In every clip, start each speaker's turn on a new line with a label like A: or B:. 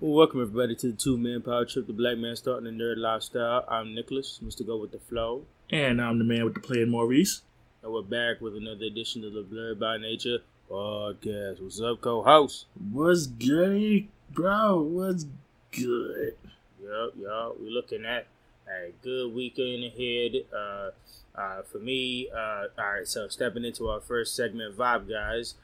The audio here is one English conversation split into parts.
A: Welcome everybody to the two man power trip, the black man starting a nerd lifestyle. I'm Nicholas, Mr. Go with the Flow,
B: And I'm the man with the plan, Maurice.
A: and we're back with another edition of the Blurred by Nature podcast. What's up, co-host?
B: What's good, bro? What's good?
A: Yup, yup. We're looking at a good weekend ahead. Uh, uh, for me, uh, all right. So stepping into our first segment, vibe guys.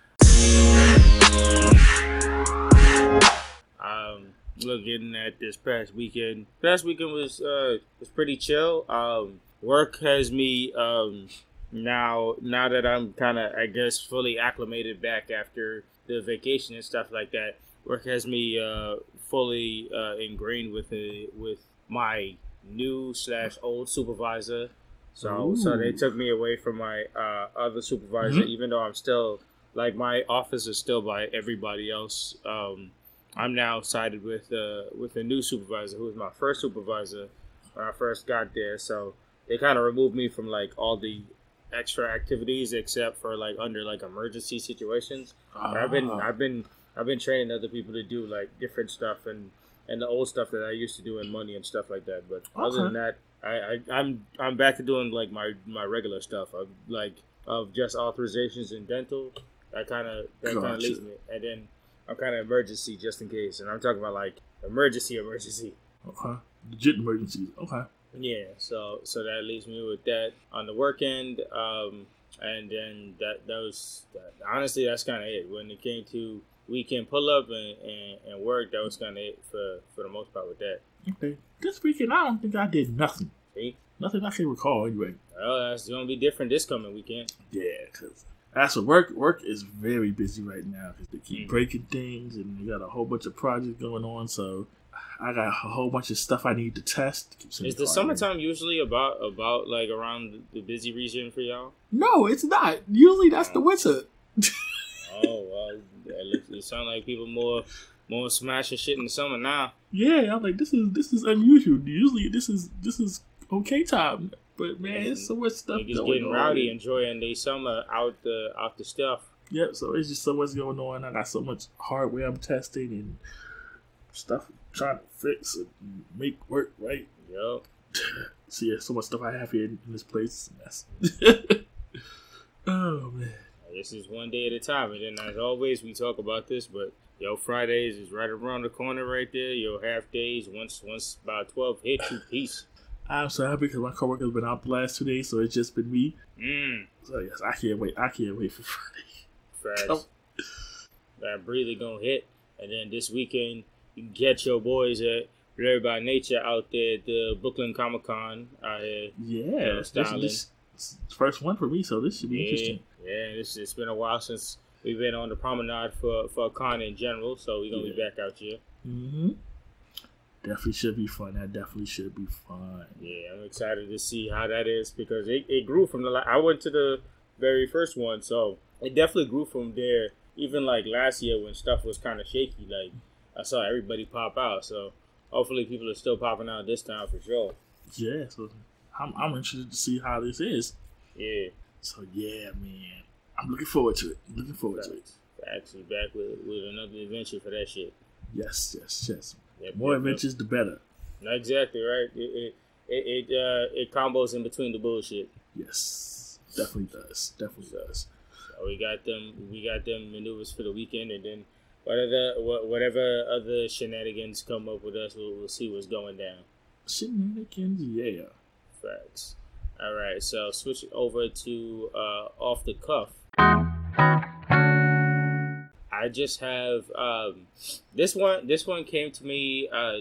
A: Um, looking at this past weekend. Past weekend was uh was pretty chill. Um, work has me um now now that I'm kind of I guess fully acclimated back after the vacation and stuff like that. Work has me uh fully uh ingrained with the with my new slash old supervisor. So so they took me away from my uh other supervisor,
B: Mhm.
A: even though I'm still like my office is still by everybody else. Um, I'm now sided with uh, with a new supervisor who was my first supervisor when I first got there. So they kind of removed me from like all the extra activities except for like under like emergency situations. But I've been
B: Ah.
A: I've been I've been training other people to do like different stuff and and the old stuff that I used to do in money and stuff like that. But other than that, I, I I'm I'm back to doing like my my regular stuff of like of just authorizations and dental. That kind of that kind of leaves me, and then I'm kind of emergency just in case. And I'm talking about like emergency emergency.
B: Okay. Legit emergencies. Okay.
A: Yeah, so so that leaves me with that on the work end, um, and then that those that, honestly that's kind of it. When it came to weekend pull up and, and, and work, that was kind of it for for the most part with that.
B: Okay. This weekend, I don't think I did nothing.
A: See,
B: Nothing I can recall, anyway.
A: well, that's gonna be different this coming weekend.
B: Yeah, because as for work, work is very busy right now because they keep
A: Mm.
B: breaking things and they got a whole bunch of projects going on. So I got a whole bunch of stuff I need to test.
A: Is the summertime usually about about like around the busy region for y'all?
B: No, it's not. Usually that's the winter.
A: Oh well, it, it sounds like people more more smashing shit in the summer now.
B: Yeah, I'm like, this is this is unusual. Usually this is this is okay time. But man, it's so much stuff
A: Niggas
B: going
A: getting
B: on.
A: rowdy, enjoying their summer out the out the stuff.
B: Yep, so it's just so much going on. I got so much hardware I'm testing and stuff I'm trying to fix and make work right.
A: Yup.
B: See, yeah, so much stuff I have here in this place. It's a mess. oh man.
A: This is one day at a time, and then as always, we talk about this. But yo, Fridays is right around the corner, right there. Yo, half days once once about twelve hit you peace.
B: I'm so happy because my coworker's been out the last two days, so it's just been me.
A: Mmm,
B: So yes, I can't wait. I can't wait for Friday.
A: facts. That breather gonna hit, and then this weekend you can catch your boys at Rare by Nature out there at the Brooklyn Comic Con out here.
B: Yeah, this,
A: styling.
B: this, this first one for me, so this should be
A: Yeah,
B: interesting.
A: yeah. It's, it's been a while since we've been on the promenade for for a con in general, so we're gonna be back out here.
B: hmm Definitely should be fun. That definitely should be fun.
A: Yeah, I'm excited to see how that is because it, it grew from the. la- I went to the very first one, so it definitely grew from there. Even like last year when stuff was kind of shaky, like I saw everybody pop out. So hopefully people are still popping out this time for sure.
B: Yeah, so I'm, I'm interested to see how this is.
A: Yeah,
B: So yeah, man, I'm looking forward to it. Looking forward to it.
A: Actually, back with with another adventure for that shit.
B: Yes, yes, yes. More adventures, the better.
A: No, exactly right. It it it, it uh it combos in between the bullshit.
B: Yes, definitely does. Definitely does.
A: So we got them. We got them maneuvers for the weekend, and then whatever whatever other shenanigans come up with us, we'll, we'll see what's going down.
B: Shenanigans, yeah.
A: Facts. All right, so switch it over to uh, off the cuff. I just have um, this one. This one came to me uh,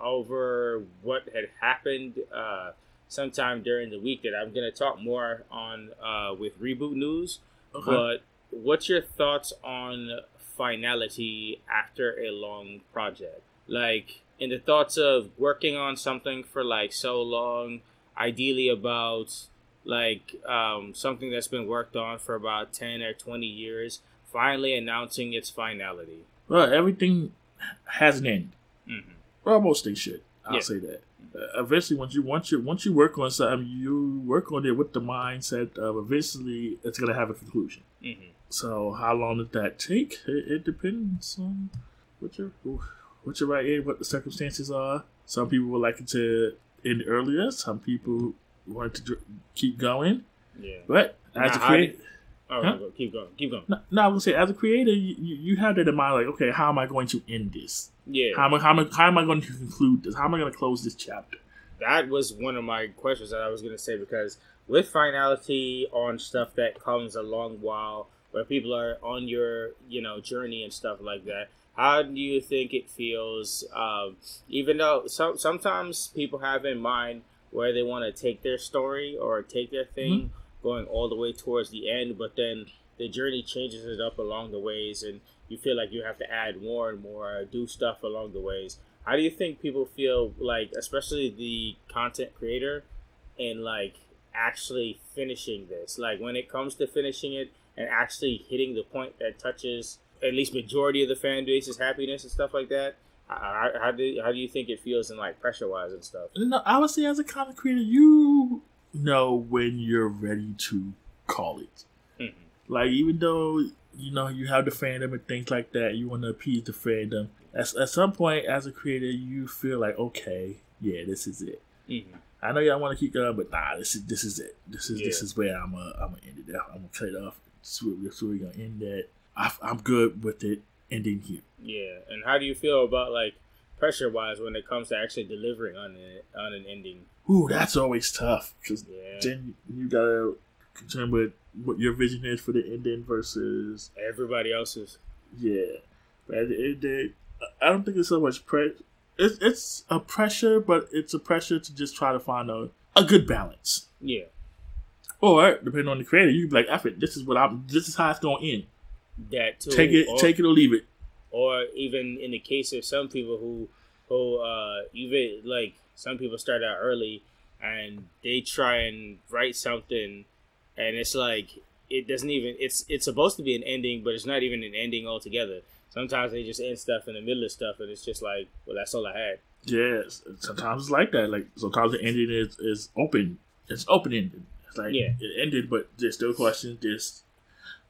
A: over what had happened uh, sometime during the week that I'm going to talk more on uh, with reboot news.
B: Okay.
A: But what's your thoughts on finality after a long project? Like, in the thoughts of working on something for like so long, ideally about like um, something that's been worked on for about 10 or 20 years, finally announcing its finality.
B: well, everything has an end.
A: hmm
B: Well, most things should. I'll
A: Yeah.
B: say that. Uh, eventually, once you once you once you work on something, you work on it with the mindset of eventually it's gonna have a conclusion.
A: hmm
B: So, how long does that take? It, it depends on what you're what you're right in, what the circumstances are. Some people would like it to end earlier. Some people want to keep going.
A: Yeah.
B: But as
A: Now,
B: a
A: how
B: Huh?
A: keep going. Keep going.
B: no, no, I would say as a creator, you, you have that in mind. Like, okay, how am I going to end this?
A: Yeah.
B: How am I, how am I, how am I going to conclude this? How am I going to close this chapter?
A: that was one of my questions that I was going to say because with finality on stuff that comes a long while where people are on your you know journey and stuff like that how do you think it feels um, even though some, sometimes people have in mind where they want to take their story or take their thing going all the way towards the end but then the journey changes it up along the ways and you feel like you have to add more and more do stuff along the ways. How do you think people feel like especially the content creator and like actually finishing this? Like when it comes to finishing it and actually hitting the point that touches at least majority of the fan base's happiness and stuff like that how, how, do, how do you think it feels in like pressure wise and stuff?
B: No, I would say as a content creator, you know when you're ready to call it.
A: Mhm.
B: Like even though you know you have the fandom and things like that, you want to appease the fandom. At, at some point, as a creator, you feel like, okay, yeah, this is it.
A: mm-hmm.
B: I know y'all want to keep going, but nah, this is this is it. This is this is where I'm gonna I'm gonna end it. I'm gonna cut it off. This is where, this is where we're gonna end that. I, I'm good with it ending here.
A: yeah and how do you feel about like pressure wise when it comes to actually delivering on it on an ending
B: Ooh, that's always tough because
A: yeah
B: then you gotta contend with what your vision is for the ending versus
A: everybody else's
B: yeah. But at the end of the day, I don't think it's so much pressure. It's it's a pressure, but it's a pressure to just try to find a, a good balance.
A: yeah
B: Or depending on the creator, you be like, "F it, this is what I'm. This is how it's gonna end.
A: that too
B: Take it,
A: Or-
B: take it or leave it."
A: or even in the case of some people who who uh even like some people start out early and they try and write something and it's like it doesn't even it's it's supposed to be an ending but it's not even an ending altogether sometimes they just end stuff in the middle of stuff and it's just like well that's all i had
B: Yes, sometimes it's like that. Like sometimes the ending is is open. It's open ended. It's like
A: Yeah.
B: it ended, but there's still questions. There's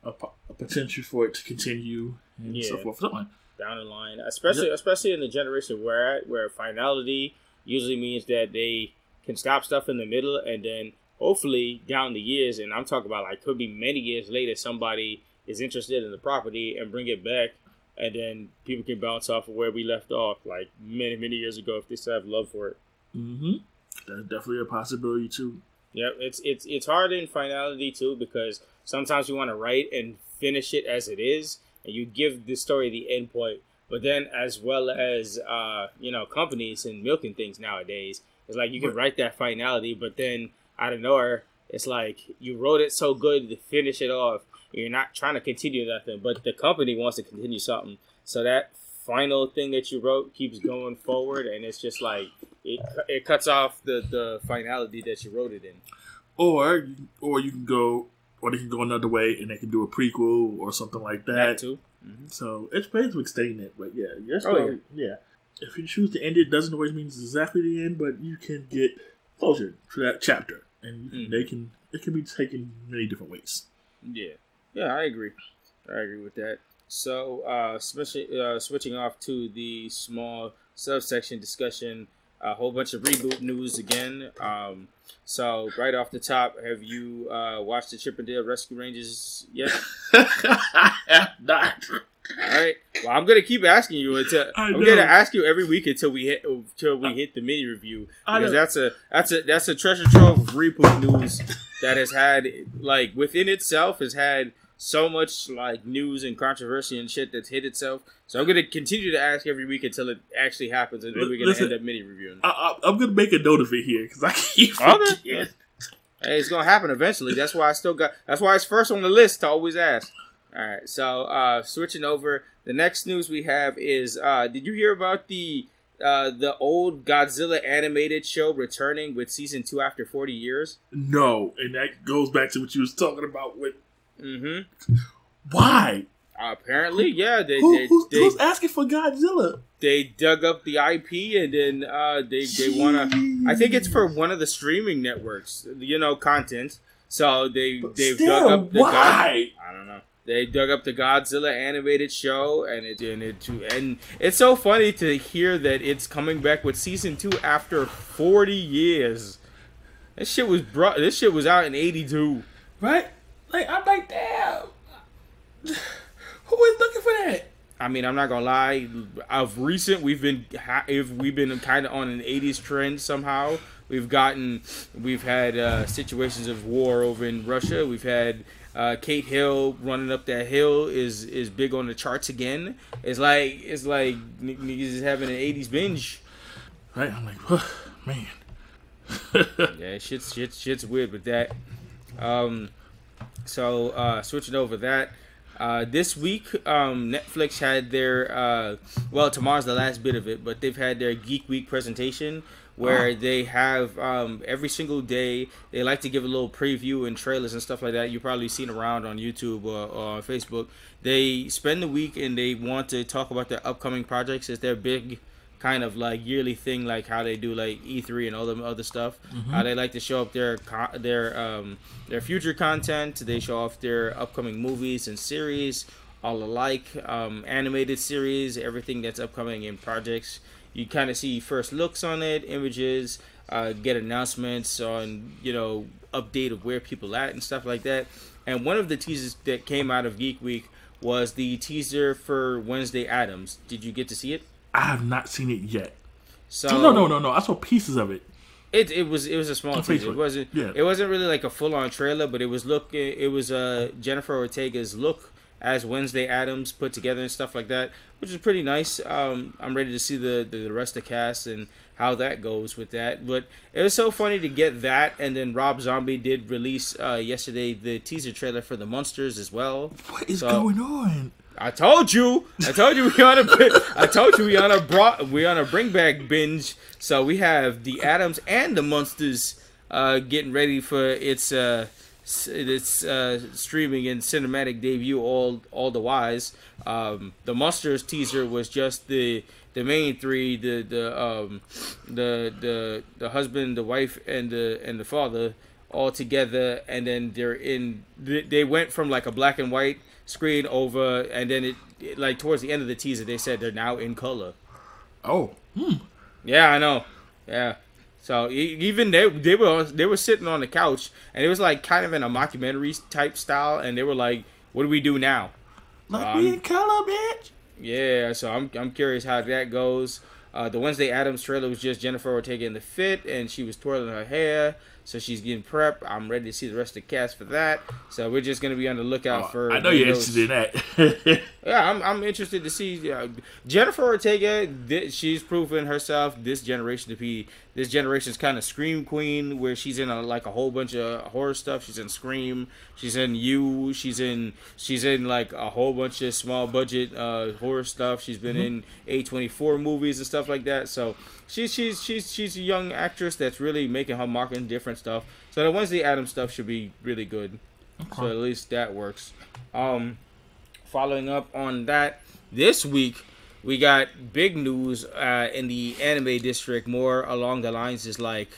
B: a, a potential for it to continue and so
A: Yeah.
B: forth. So on.
A: down the line, especially especially in the generation we're at, where finality usually means that they can stop stuff in the middle, and then hopefully down the years, and I'm talking about like could be many years later, somebody is interested in the property and bring it back, and then people can bounce off of where we left off, like many many years ago, if they still have love for it.
B: Mm-hmm. That's definitely a possibility too.
A: Yep, it's it's it's hard in finality too because sometimes you want to write and finish it as it is, and you give the story the end point. But then, as well as uh, you know, companies and milking things nowadays, it's like you can write that finality, but then out of nowhere, it's like you wrote it so good to finish it off. You're not trying to continue nothing, but the company wants to continue something. So that final thing that you wrote keeps going forward, and it's just like it, it cuts off the the finality that you wrote it in.
B: Or you- or you can go, or they can go another way and they can do a prequel or something like
A: That
B: that.
A: too.
B: So it's to extend it, but yeah, your
A: Oh,
B: story, yeah. If you choose to end it, doesn't always mean it's exactly the end, but you can get closure to that chapter, and
A: Mhm.
B: they can it can be taken many different ways.
A: Yeah, yeah, I agree. I agree with that. So, uh, switching uh, switching off to the small subsection discussion, a whole bunch of reboot news again. Um, so, right off the top, have you uh, watched the Chip 'n Dale Rescue Rangers yet?
B: I have not.
A: All right. Well, I'm gonna keep asking you until I'm gonna ask you every week until we hit until we hit the mini review because that's a that's a that's a treasure trove of reboot news that has had like within itself has had so much like news and controversy and shit that's hit itself. So I'm gonna continue to ask every week until it actually happens, and then we're gonna
B: Listen.
A: end up mini reviewing.
B: I, I, I'm gonna make a note of it here because I keep
A: Okay.
B: forgetting.
A: Hey, it's gonna happen eventually. That's why I still got. That's why it's first on the list to always ask. All right, so uh, switching over, the next news we have is: uh, Did you hear about the uh, the old Godzilla animated show returning with season two after forty years?
B: No, and that goes back to what you was talking about with
A: Mm-hmm.
B: why
A: apparently, yeah, they
B: Who,
A: they,
B: who's,
A: they,
B: who's asking for Godzilla?
A: they dug up the IP and then uh, they they wanna. I think it's for one of the streaming networks, you know, content. So they
B: But
A: they've
B: still,
A: dug up the God-
B: why?
A: I don't know. They dug up the Godzilla animated show, and it and it and it's so funny to hear that it's coming back with season two after forty years. This shit was brought. This shit was out in '82.
B: Right? Like I'm like, damn. Who is looking for that?
A: I mean, I'm not gonna lie. Of recent, we've been if we've been kind of on an '80s trend somehow. We've gotten, we've had uh, situations of war over in Russia. We've had uh, Kate Hill running up that hill is is big on the charts again. It's like it's like niggas is having an '80s binge.
B: Right? I'm like, man.
A: yeah, shit's shit's shit's weird with that. Um, so uh, switching over that. Uh, this week, um, Netflix had their uh, well, tomorrow's the last bit of it, but they've had their Geek Week presentation where oh. they have um, every single day they like to give a little preview and trailers and stuff like that. You've probably seen around on YouTube or, or on Facebook. They spend the week and they want to talk about their upcoming projects. It's their big kind of like yearly thing, like how they do like E3 and all the other stuff. Mm-hmm. How they like to show up their their um, their future content. They show off their upcoming movies and series, all alike, um, animated series, everything that's upcoming in projects. You kind of see first looks on it, images, uh, get announcements on you know update of where people at and stuff like that. And one of the teasers that came out of Geek Week was the teaser for Wednesday Addams. Did you get to see it?
B: I have not seen it yet. So no, no, no, no. I saw pieces of it.
A: It, it was it was a small teaser. It wasn't yeah. it wasn't really like a full on trailer, but it was look it was uh Jennifer Ortega's look as Wednesday Addams put together and stuff like that, which is pretty nice. Um, I'm ready to see the, the, the rest of the cast and how that goes with that. But it was so funny to get that, and then Rob Zombie did release uh, yesterday the teaser trailer for the Munsters as well.
B: What is so, going on?
A: I told you. I told you we on a. I told you we on a brought. We on a bring back binge. So we have the Addams and the Munsters uh, getting ready for its uh, its uh, streaming and cinematic debut. All all the wise. Um, the Munsters teaser was just the the main three. The the um, the the the husband, the wife, and the and the father all together, and then they're in. They went from like a black and white screen over, and then it, it, like towards the end of the teaser, they said they're now in color.
B: Oh, hmm.
A: Yeah, I know. Yeah. So even they they were they were sitting on the couch, and it was like kind of in a mockumentary type style, and they were like, "What do we do now?"
B: like um, me in color, bitch.
A: Yeah, so I'm I'm curious how that goes. Uh, the Wednesday Addams trailer was just Jennifer Ortega in the fit, and she was twirling her hair. So she's getting prep. I'm ready to see the rest of the cast for that. So we're just gonna be on the lookout oh, for.
B: I know you're those. interested in
A: that. yeah, I'm, I'm interested to see uh, Jennifer Ortega. Th- she's proven herself this generation to be this generation's kind of scream queen, where she's in a, like a whole bunch of horror stuff. She's in Scream. She's in You. She's in she's in like a whole bunch of small budget uh, horror stuff. She's been mm-hmm. in A24 movies and stuff like that. So she's she's she's she's a young actress that's really making her mark in different stuff. So the Wednesday Addams stuff should be really good. Okay. So at least that works. Um, following up on that, this week we got big news uh, in the anime district, more along the lines is like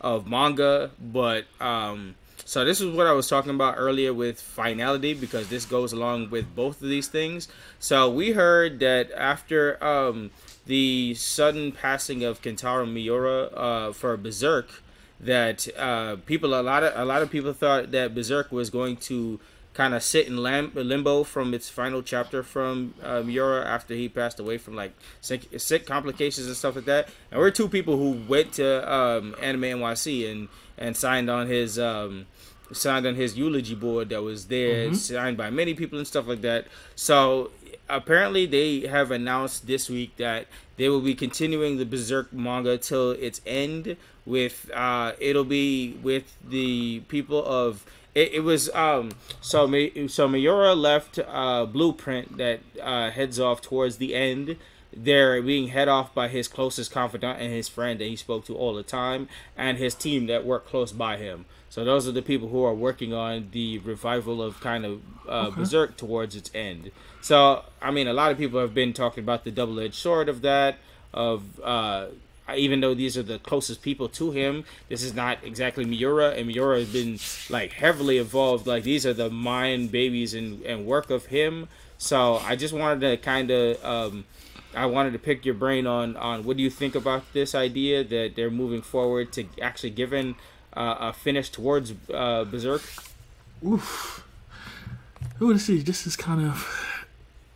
A: of manga, but um, so this is what I was talking about earlier with finality because this goes along with both of these things. So we heard that after um, the sudden passing of Kentaro Miura uh, for Berserk that uh, people a lot of a lot of people thought that Berserk was going to kind of sit in lam- limbo from its final chapter from uh, Miura after he passed away from like sick, sick, complications and stuff like that. And we're two people who went to um, Anime NYC and and signed on his um, signed on his eulogy board that was there, mm-hmm. signed by many people and stuff like that. So apparently they have announced this week that they will be continuing the Berserk manga till its end. With uh, it'll be with the people of it, it was um so so Miura left uh blueprint that uh heads off towards the end. They're being head off by his closest confidant and his friend that he spoke to all the time, and his team that worked close by him. So those are the people who are working on the revival of kind of uh, okay. Berserk towards its end. So I mean, a lot of people have been talking about the double-edged sword of that, of uh, even though these are the closest people to him, this is not exactly Miura, and Miura has been like heavily involved. Like these are the mind babies and, and work of him. So I just wanted to kind of, um, I wanted to pick your brain on on what do you think about this idea that they're moving forward to actually giving uh, a finish towards uh, Berserk.
B: Oof. Who would see? This is kind of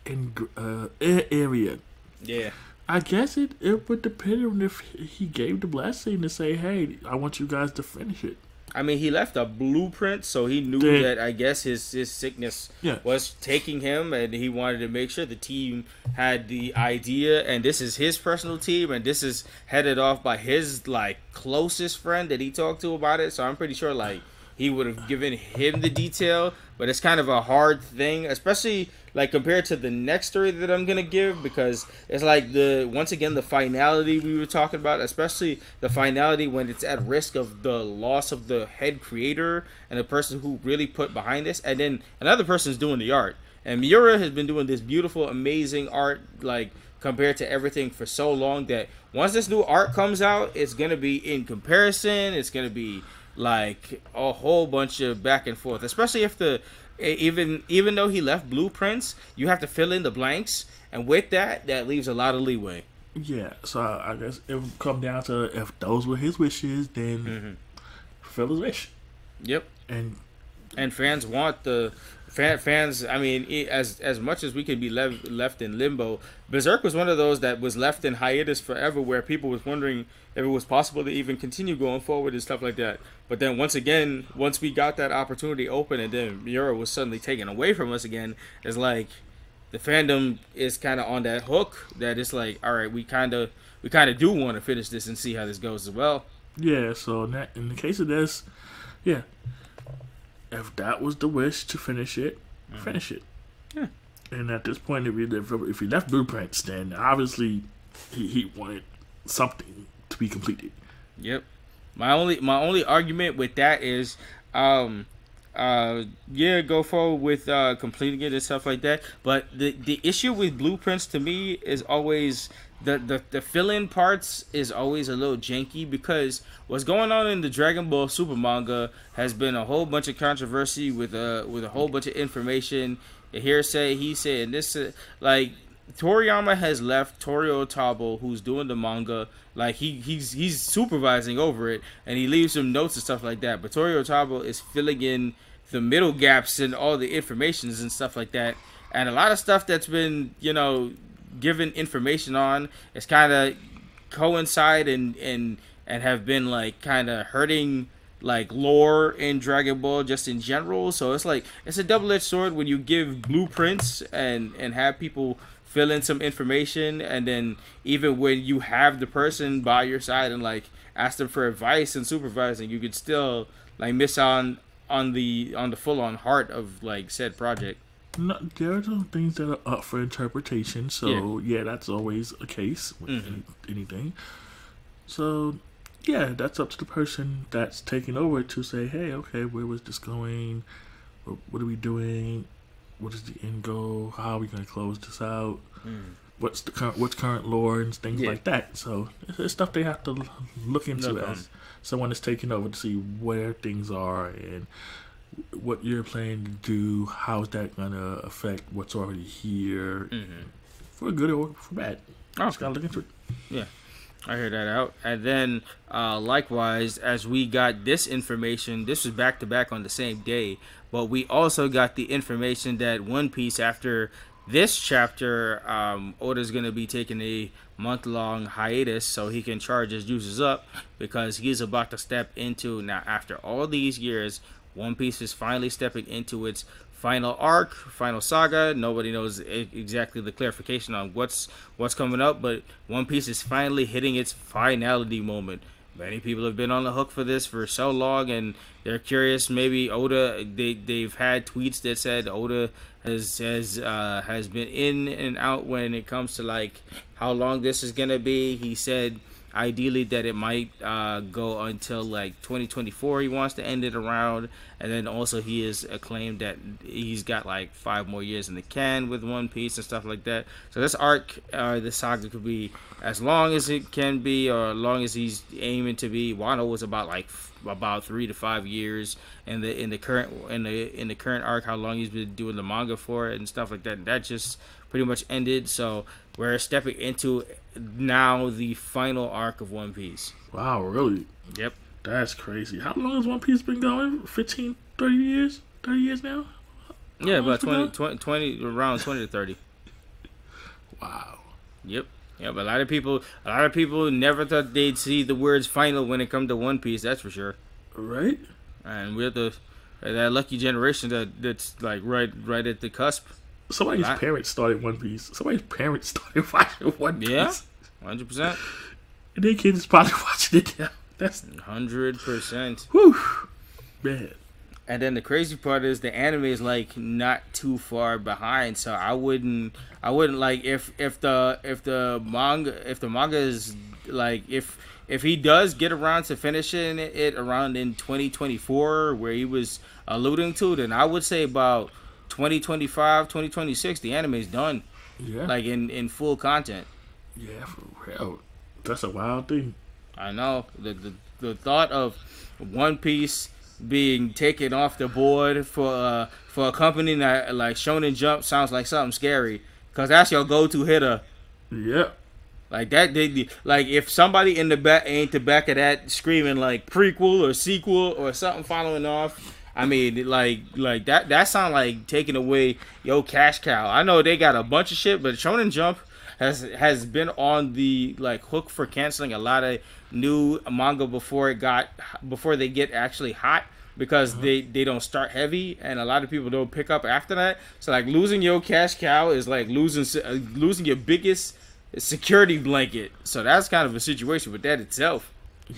B: in uh, area.
A: Yeah.
B: I guess it, it would depend on if he gave the blessing to say, "Hey, I want you guys to finish it."
A: I mean, he left a blueprint, so he knew that I guess his his sickness
B: yeah.
A: was taking him, and he wanted to make sure the team had the idea. And this is his personal team, and this is headed off by his like closest friend that he talked to about it. So I'm pretty sure like he would have given him the detail, but it's kind of a hard thing, especially like compared to the next story that I'm gonna give because it's like the once again the finality we were talking about, especially the finality when it's at risk of the loss of the head creator and the person who really put behind this, and then another person's doing the art. And Miura has been doing this beautiful, amazing art, like compared to everything for so long that once this new art comes out, it's gonna be in comparison. It's gonna be like a whole bunch of back and forth, especially if the even even though he left blueprints, you have to fill in the blanks, and with that, that leaves a lot of leeway.
B: Yeah, so I guess it would come down to if those were his wishes, then mm-hmm. fulfill his wish.
A: Yep.
B: And
A: and fans want the fans. I mean, as as much as we can be left left in limbo, Berserk was one of those that was left in hiatus forever, where people was wondering if it was possible to even continue going forward and stuff like that. But then once again, once we got that opportunity open, and then Miura was suddenly taken away from us again, it's like the fandom is kind of on that hook that it's like, all right, we kind of we kind of do want to finish this and see how this goes as well.
B: Yeah. So in, that, in the case of this, yeah, if that was the wish to finish it, mm-hmm. finish it.
A: Yeah.
B: And at this point, if he if he left blueprints, then obviously he, he wanted something to be completed.
A: Yep. My only my only argument with that is, um, uh, yeah, go forward with uh, completing it and stuff like that. But the the issue with blueprints to me is always the the, the fill in parts is always a little janky because what's going on in the Dragon Ball Super manga has been a whole bunch of controversy with uh with a whole bunch of information, a hearsay, he said, and this uh, like Toriyama has left Toru Otabo, who's doing the manga, like he he's he's supervising over it, and he leaves some notes and stuff like that. But Toru Otabo is filling in the middle gaps and all the informations and stuff like that. And a lot of stuff that's been you know given information on it's kind of coincide and and and have been like kind of hurting like lore in Dragon Ball just in general. So it's like it's a double edged sword when you give blueprints and and have people fill in some information and then even when you have the person by your side and like ask them for advice and supervising, you could still like miss on on the on the full on heart of like said project.
B: No, there are some things that are up for interpretation. So yeah, yeah that's always a case with mm-hmm. any, anything. So yeah, that's up to the person that's taking over to say, hey, okay, where was this going? What, what are we doing? What is the end goal? How are we going to close this out? Mm. What's the current what's current lore and things yeah. like that. So it's stuff they have to look into no as someone is taking over to see where things are and what you're planning to do, how's that gonna affect what's already here, mm-hmm. for good or for bad. Oh, just gotta look into it.
A: Yeah, I hear that out. And then, uh, likewise, as we got this information, this was back to back on the same day, but we also got the information that One Piece, after this chapter, um, Oda's gonna be taking a month long hiatus so he can charge his juices up because he's about to step into now after all these years one Piece is finally stepping into its final arc, final saga. Nobody knows exactly the clarification on what's what's coming up, but One Piece is finally hitting its finality moment. Many people have been on the hook for this for so long, and they're curious. Maybe Oda, they they've had tweets that said Oda has has uh, has been in and out when it comes to like how long this is gonna be. He said ideally that it might uh, go until like 2024 he wants to end it around. And then also he has claimed that he's got like five more years in the can with one piece and stuff like that. So this arc uh, this saga could be as long as it can be or as long as he's aiming to be. Wano was about like about three to five years in the in the current in the in the current arc how long he's been doing the manga for it and stuff like that. And that just pretty much ended so we're stepping into now the final arc of One Piece.
B: Wow, really?
A: Yep.
B: That's crazy. How long has One Piece been going? 15, 30 years? 30 years now?
A: How yeah, about 20, 20, 20, around 20 to 30.
B: wow.
A: Yep. Yeah, but a lot of people, a lot of people never thought they'd see the words "final" when it come to One Piece. That's for sure.
B: Right.
A: And we're the that lucky generation that that's like right, right at the cusp.
B: Somebody's parents started One Piece. Somebody's parents started watching One Piece.
A: Yeah, hundred percent.
B: And their kids probably watching it now. That's
A: hundred percent.
B: Whew, man.
A: And then the crazy part is the anime is like not too far behind, so I wouldn't, I wouldn't like if if the if the manga if the manga is like if if he does get around to finishing it around in 2024 where he was alluding to, then I would say about 2025, 2026, the anime is done.
B: Yeah.
A: Like in in full content.
B: Yeah, for real. That's a wild thing.
A: I know. The the, the thought of One Piece being taken off the board for uh, for a company that like Shonen Jump sounds like something scary because that's your go-to hitter.
B: Yeah.
A: Like that, they like if somebody in the back ain't the back of that screaming like prequel or sequel or something following off I mean, like, like that. That sound like taking away yo cash cow. I know they got a bunch of shit, but Shonen Jump has has been on the like hook for canceling a lot of new manga before it got before they get actually hot because uh-huh. they they don't start heavy and a lot of people don't pick up after that. So like losing your cash cow is like losing uh, losing your biggest security blanket. So that's kind of a situation with that itself.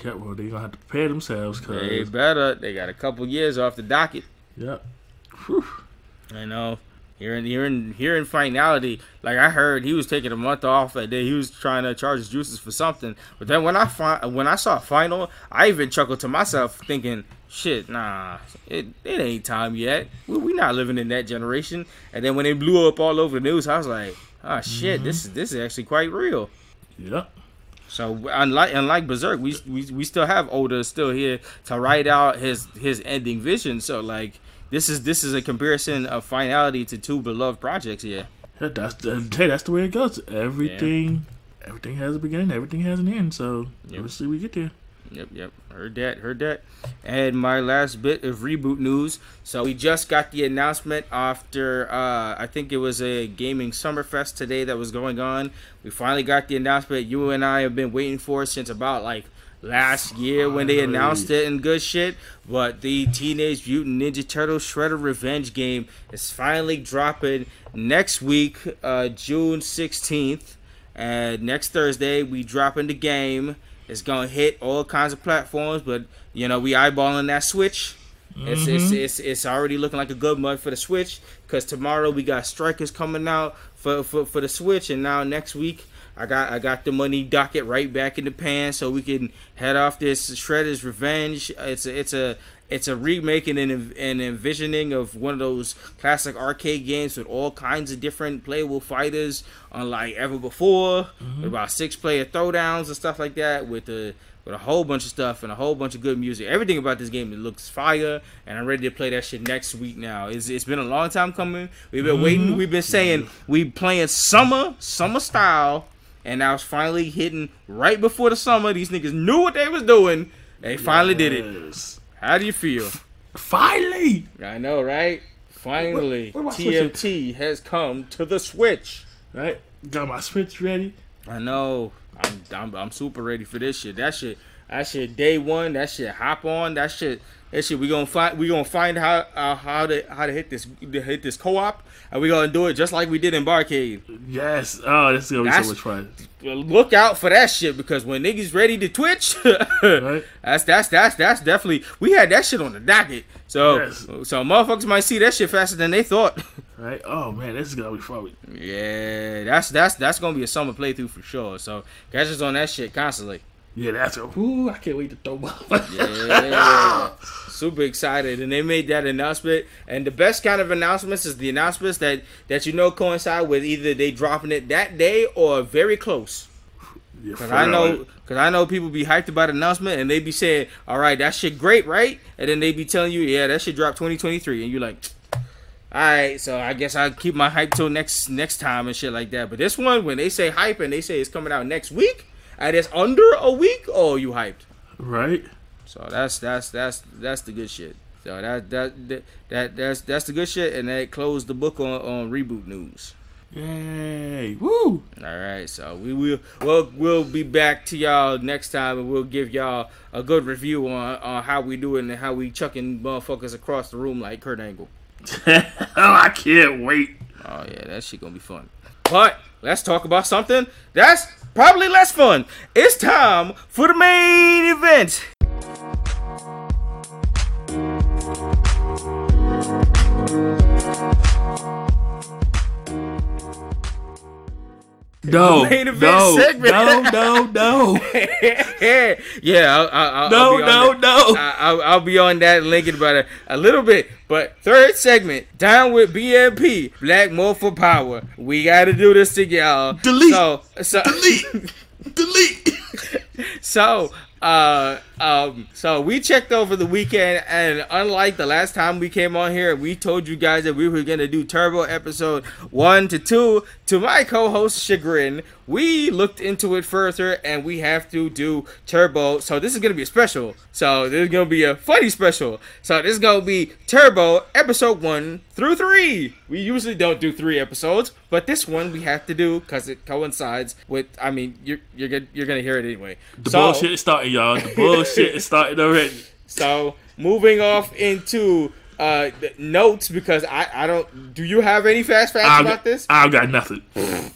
B: Yeah, well, they're gonna have to prepare themselves. Cause
A: they better. They got a couple years off the docket.
B: Yep.
A: Whew. I know. Hearing, in here in here in finality, like I heard he was taking a month off and then he was trying to charge his juices for something. But then when I fi- when I saw final, I even chuckled to myself thinking, shit, nah, it, it ain't time yet. We, we not living in that generation. And then when it blew up all over the news, I was like, oh shit, mm-hmm. this is this is actually quite real.
B: Yep.
A: So unlike unlike Berserk, we, we we still have Oda still here to write out his his ending vision. So like this is this is a comparison of finality to two beloved projects here.
B: Yeah, that's the, hey, that's the way it goes. Everything yeah. everything has a beginning, everything has an end. So yep. let's see we get there.
A: Yep, yep. Heard that, heard that. And my last bit of reboot news. So we just got the announcement after uh, I think it was a gaming summerfest today that was going on. We finally got the announcement you and I have been waiting for since about like last year when they announced it and good shit. But the Teenage Mutant Ninja Turtles Shredder Revenge game is finally dropping next week, uh, June 16th. And next Thursday, we dropping the game. It's gonna hit all kinds of platforms, but you know we eyeballing that Switch. Mm-hmm. It's, it's mm-hmm. it's it's already looking like a good month for the Switch because tomorrow we got Strikers coming out for, for for the Switch, and now next week I got I got the money docket right back in the pan so we can head off this Shredder's Revenge. It's a, it's a it's a remaking and an, an envisioning of one of those classic arcade games with all kinds of different playable fighters, unlike ever before. Mm-hmm. about six player throwdowns and stuff like that, with a with a whole bunch of stuff and a whole bunch of good music. Everything about this game it looks fire, and I'm ready to play that shit next week. Now it's, it's been a long time coming. We've been mm-hmm. waiting. We've been saying we playing summer summer style, and now it's finally hitting right before the summer. These niggas knew what they was doing. They finally yes. did it. How do you feel?
B: Finally!
A: I know, right? Finally, TMT has come to the Switch.
B: Right? Got my Switch ready.
A: I know. I'm, I'm I'm super ready for this shit. That shit. That shit. Day one. That shit. Hop on. That shit. That shit. We gonna find. We gonna find how uh, how to how to hit this to hit this co-op, and we gonna do it just like we did in Barcade.
B: Yes. Oh, this is gonna be That's, so much fun
A: look out for that shit because when niggas ready to twitch, right. that's that's that's that's definitely we had that shit on the docket. So yes. so motherfuckers might see that shit faster than they thought.
B: Right? Oh man, this is gonna be fun.
A: Yeah, that's that's that's gonna be a summer playthrough for sure. So catch us on that shit constantly.
B: Yeah, that's a ooh, I can't wait to throw up.
A: yeah, super excited, and they made that announcement. And the best kind of announcements is the announcements that that you know coincide with either they dropping it that day or very close. Cause
B: for
A: I know, cause I know people be hyped about announcement, and they be saying, "All right, that shit great, right?" And then they be telling you, "Yeah, that shit dropped 2023," and you're like, "All right, so I guess I'll keep my hype till next next time and shit like that." But this one, when they say hype and they say it's coming out next week, and it's under a week, oh, you hyped.
B: right?
A: So that's that's that's that's the good shit. So that that that, that that's that's the good shit, and that closed the book on on reboot news.
B: Yay! Woo!
A: All right, so we will we'll we'll be back to y'all next time, and we'll give y'all a good review on on how we do it and how we chucking motherfuckers across the room like Kurt Angle.
B: oh, I can't wait.
A: Oh yeah, that shit gonna be fun. But let's talk about something that's probably less fun. It's time for the main event.
B: No,
A: main event
B: no,
A: segment.
B: no, no, no,
A: yeah, I'll, I'll, I'll
B: no,
A: be on
B: no,
A: that.
B: no.
A: I- I'll, I'll be on that link in about a, a little bit. But third segment, down with BMP, Black More for Power. We got to do this to y'all.
B: Delete.
A: So, so,
B: Delete, delete.
A: so, uh, um, so we checked over the weekend, and unlike the last time we came on here, we told you guys that we were gonna do Turbo episode one to two. To my co-host chagrin, we looked into it further, and we have to do Turbo. So this is gonna be a special. So this is gonna be a funny special. So this is gonna be Turbo episode one through three. We usually don't do three episodes, but this one we have to do because it coincides with. I mean, you're you're gonna you're gonna hear it anyway.
B: The
A: So-
B: bullshit is starting, y'all. The bullshit is starting already.
A: so moving off into uh the notes because I I don't. Do you have any fast facts
B: I
A: about this?
B: I've got nothing.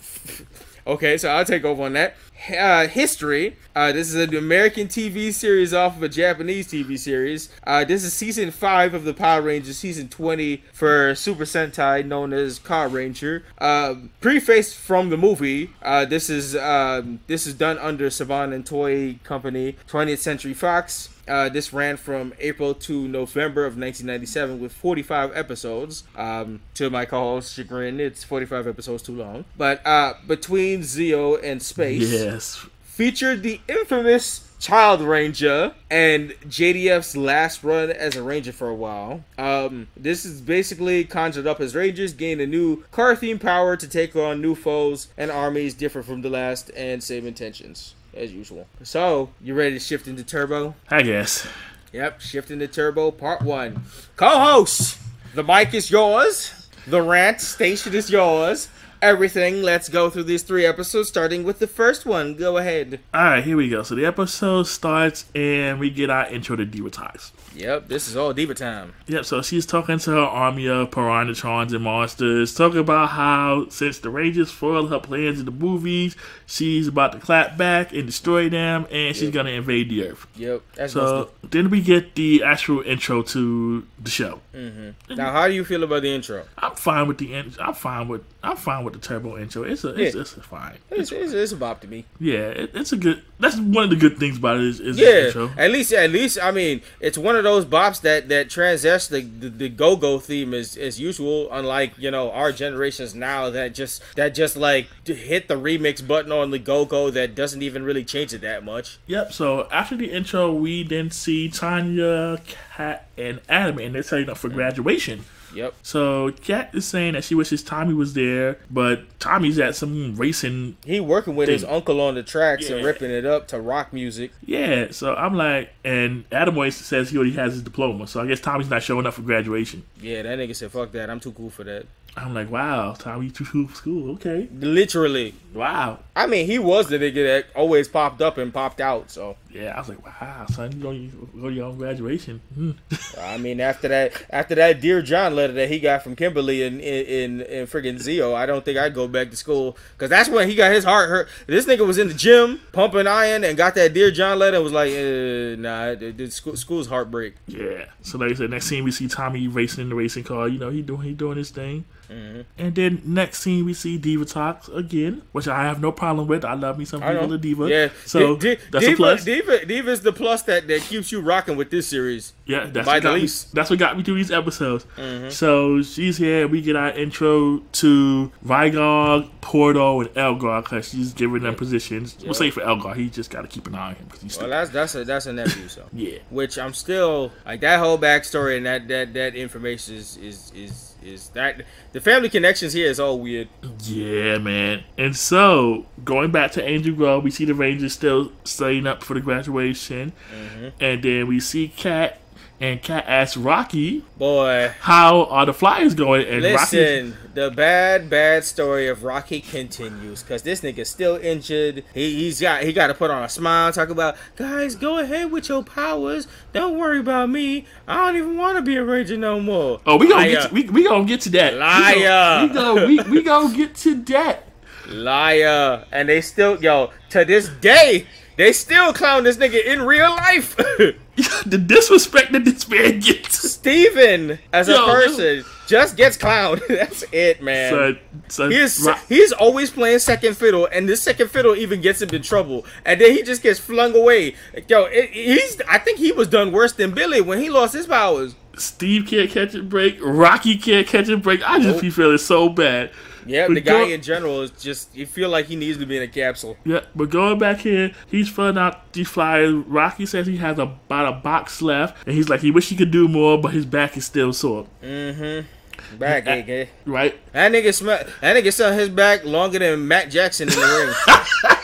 A: Okay, so I'll take over on that. Uh, history. Uh, this is an American TV series off of a Japanese TV series. Uh, this is season five of the Power Rangers, season twenty for Super Sentai, known as Carranger. Um, prefaced from the movie. Uh, this is um, this is done under Saban and Toei Company, 20th Century Fox. Uh, this ran from April to November of 1997 with 45 episodes. Um, to my co-host chagrin, it's 45 episodes too long. But uh, between Zeo and Space,
B: Yes.
A: featured the infamous Child Ranger and JDF's last run as a Ranger for a while. Um, this is basically conjured up as Rangers gain a new car theme power to take on new foes and armies different from the last and same intentions as usual. So, you ready to shift into Turbo?
B: I guess.
A: Yep, shifting to Turbo Part 1. Co-host, the mic is yours. The rant station is yours. Everything, let's go through these three episodes, starting with the first one. Go ahead.
B: All right, here we go. So the episode starts, and we get our intro to Divatox.
A: Yep, this is all Diva time.
B: Yep, so she's talking to her army of Piranhatrons and monsters, talking about how since the Rangers foiled her plans in the movies, she's about to clap back and destroy them, and she's gonna invade the Earth.
A: Yep, that's
B: So then we get the actual intro to the show.
A: most Now, how do you feel about the intro?
B: I'm fine with the intro. I'm fine with I'm fine with the turbo intro. It's a it's,
A: Yeah.
B: it's fine.
A: It's, it's, it's a bop to me.
B: Yeah, it, it's a good. That's one of the good things about it is, is
A: Yeah,
B: the intro.
A: at least, at least, I mean, it's one of those bops that that transcends the the, the go go theme as as usual. Unlike you know our generations now that just that just like to hit the remix button on the go go that doesn't even really change it that much.
B: Yep. So after the intro, we then see Tanya, Kat, and Adam, and they're setting up for graduation.
A: Yep.
B: So Kat is saying that she wishes Tommy was there, but Tommy's at some racing.
A: He working with his uncle on the tracks and ripping it up to rock music.
B: Yeah. So I'm like, and Adam always says he already has his diploma. So I guess Tommy's not showing up for graduation.
A: Yeah, that nigga said, "Fuck that, I'm too cool for that."
B: I'm like, wow, Tommy, you too cool for school. Okay.
A: Literally.
B: Wow.
A: I mean, he was the nigga that always popped up and popped out. So
B: yeah, I was like, wow, son, you don't go to your own graduation. Hmm.
A: I mean, after that, after that Dear John letter that he got from Kimberly in in in, in friggin' Zeo, I don't think I'd go back to school because that's when he got his heart hurt. This nigga was in the gym pumping iron and got that Dear John letter and was like, eh, nah, school, school's heartbreak.
B: Yeah. So like I said, next scene we see Tommy racing in the racing car. You know, he doing he doing his thing.
A: Mm-hmm.
B: And then next scene we see Divatox again, which I have no problem with. I love me some
A: I
B: Diva the Diva.
A: Yeah,
B: So
A: Di- Di-
B: that's
A: Diva,
B: a plus.
A: Diva, Diva's the plus that, that keeps you rocking with this series.
B: Yeah, that's
A: By the
B: got me,
A: least.
B: that's what got me through these episodes.
A: Mm-hmm.
B: So she's here. We get our intro to Vigog, Porto, and Elgar because she's giving them positions. We'll say for Elgar, he just got to keep an eye on him because he's
A: Well, that's that's a that's a nephew, so.
B: yeah.
A: which I'm still like that whole backstory and that that that information is is is is that the family connections here is all weird.
B: Yeah, man. And so, going back to Angel Grove, we see the Rangers still studying up for the graduation.
A: Mm-hmm.
B: And then we see Kat, and Kat asks Rocky,
A: Boy,
B: How are the Flyers going? And Rocky,
A: listen, the bad bad story of Rocky continues because this nigga's still injured. He he's got he got to put on a smile, talk about guys, go ahead with your powers. Don't worry about me. I don't even want to be a ranger no more.
B: Oh, we gonna
A: Liar.
B: get to, we, we gonna get to that.
A: Liar.
B: We gonna we, we gonna get to that.
A: Liar. And they still, yo, to this day, they still clown this nigga in real life.
B: the disrespect that this man gets.
A: Steven, as a
B: Yo,
A: person, just gets clowned. That's it, man.
B: Son, son,
A: He's,
B: Ro-
A: he's always playing second fiddle, and this second fiddle even gets him in trouble. And then he just gets flung away. Yo, it, he's. I think he was done worse than Billy when he lost his powers.
B: Steve can't catch a break. Rocky can't catch a break. I just
A: Nope.
B: be feeling so bad.
A: Yeah,
B: But
A: the guy
B: go-
A: in general is just. You feel like he needs to be in a capsule.
B: Yeah, but going back here, he's filling out these flyers. Rocky says he has about a box left, and he's like he wish he could do more, but his back is still sore.
A: Mm-hmm. Back, AK.
B: Right?
A: That nigga smell. That nigga sell his back longer than Matt Jackson in the ring.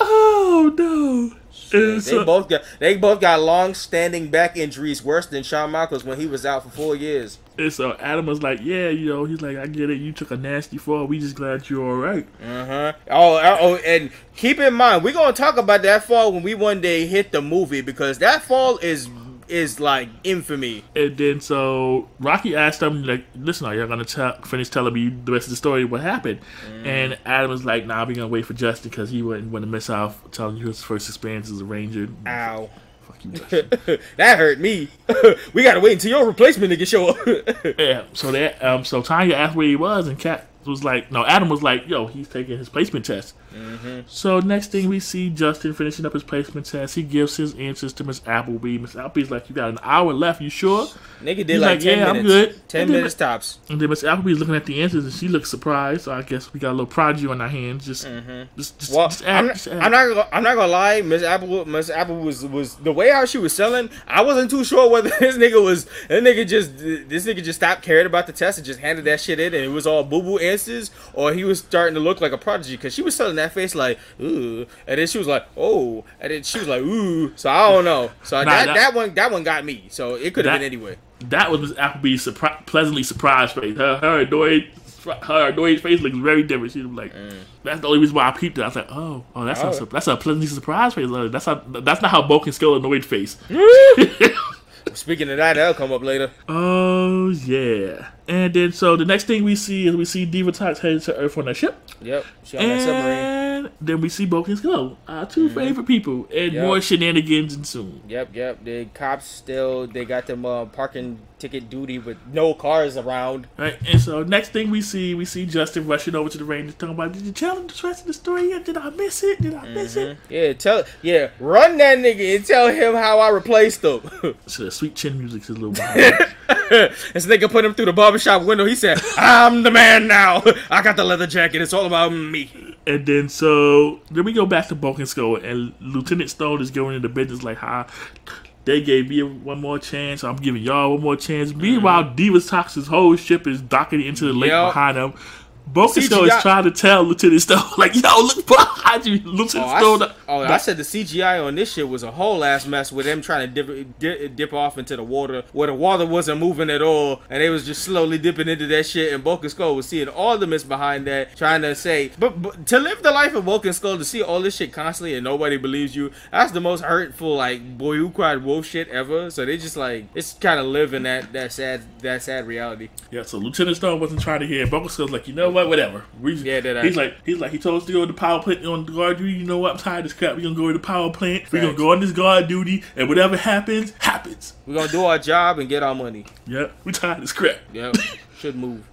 B: Oh And
A: They both got. They both got long-standing back injuries, worse than Shawn Michaels when he was out for four years.
B: And so Adam was like, "Yeah, you know," he's like, "I get it. You took a nasty fall. We just glad you're all right."
A: Uh huh. Oh, uh, oh, and keep in mind, we're gonna talk about that fall when we one day hit the movie because that fall is is like infamy.
B: And then so Rocky asked him, like, "Listen, are you gonna tell, finish telling me the rest of the story? What happened?" And Adam was like, "Nah, we gonna wait for Justin because he wouldn't want to miss out telling you his first experience as a ranger."
A: Ow.
B: Fuck you, Justin.
A: that hurt me. we gotta wait until your replacement nigga show up.
B: Yeah, so that um, so Tanya asked where he was, and Kat was like, no, Adam was like, yo, he's taking his placement test. Mm-hmm. So next thing we see Justin finishing up his placement test. He gives his answers to Miss Appleby. Miss Appleby's like, you got an hour left. You sure?
A: nigga did
B: He's
A: like,
B: like, "Yeah, I'm good."
A: Ten
B: And then-
A: minutes tops.
B: And then Miss Appleby's looking at the answers, and she looks surprised. So I guess we got a little prodigy on our hands. Just, mm-hmm. just, just,
A: Well,
B: just
A: I'm, not,
B: just act.
A: I'm not. Gonna, I'm not gonna lie. Miss Apple. Miss Apple was was the way how she was selling. I wasn't too sure whether this nigga was. That nigga just. This nigga just stopped caring about the test and just handed that shit in, and it was all boo boo answers, or he was starting to look like a prodigy because she was selling that face like ooh, and then she was like oh, and then she was like ooh. So I don't know. So
B: Nah,
A: that,
B: that-
A: that one that one got me. So it could have been anywhere.
B: That was Miss Appleby's surpri- pleasantly surprised face. Her, her annoyed, her annoyed face looks very different. She was like, mm. "That's the only reason why I peeped it." I was like, "Oh, oh, that's
A: Oh.
B: a, that's a pleasantly surprised face. That's not that's not how Bulk and Skull annoyed face."
A: Speaking of that, that'll come up later.
B: oh yeah. And then so the next thing we see is we see Divatox headed to Earth on a ship,
A: Yep, she on that submarine.
B: and then we see Bulk and Skull, our 2 favorite people, and
A: Yep.
B: more shenanigans ensue.
A: Yep, yep. The cops still they got them uh, parking ticket duty with no cars around.
B: Right, and so next thing we see, we see Justin rushing over to the Rangers talking about, "Did you tell him the rest of the story yet? Did I miss it? Did I miss it?"
A: Yeah, tell yeah, run that nigga and tell him how I replaced him.
B: So the sweet chin music's a little behind.
A: this nigga put him through the barbershop window. He said, "I'm the man now. I got the leather jacket. It's all about me."
B: and then so then we go back to Bulk and Skull, and Lieutenant Stone is going into business like "Hi, they gave me one more chance. I'm giving y'all one more chance. Meanwhile, mm-hmm. Divatox's whole ship is docking into the lake
A: Yep.
B: behind them. Boca Stone is trying to tell Lieutenant Stone, like, yo, look behind you, Lieutenant
A: oh,
B: Stone.
A: I, oh, I said the CGI on this shit was a whole ass mess with them trying to dip, dip, dip, off into the water where the water wasn't moving at all, and they was just slowly dipping into that shit. And Bulk Skull was seeing all the mess behind that, trying to say, but, but to live the life of Bulk Skull to see all this shit constantly and nobody believes you, that's the most hurtful like boy who cried wolf shit ever. So they just like it's kind of living that that sad that sad reality.
B: Yeah. So Lieutenant Stone wasn't trying to hear. Bulk Skull's like, you know what, whatever. We, yeah, that he's like he's like he told us to go to the power plant on the guard duty. You know what? I'm tired of this crap. We're gonna go to the power plant. We're gonna go on this guard duty, and whatever happens, happens.
A: We're gonna do our job and get our money.
B: Yep. We tired of this crap.
A: Yep. should move.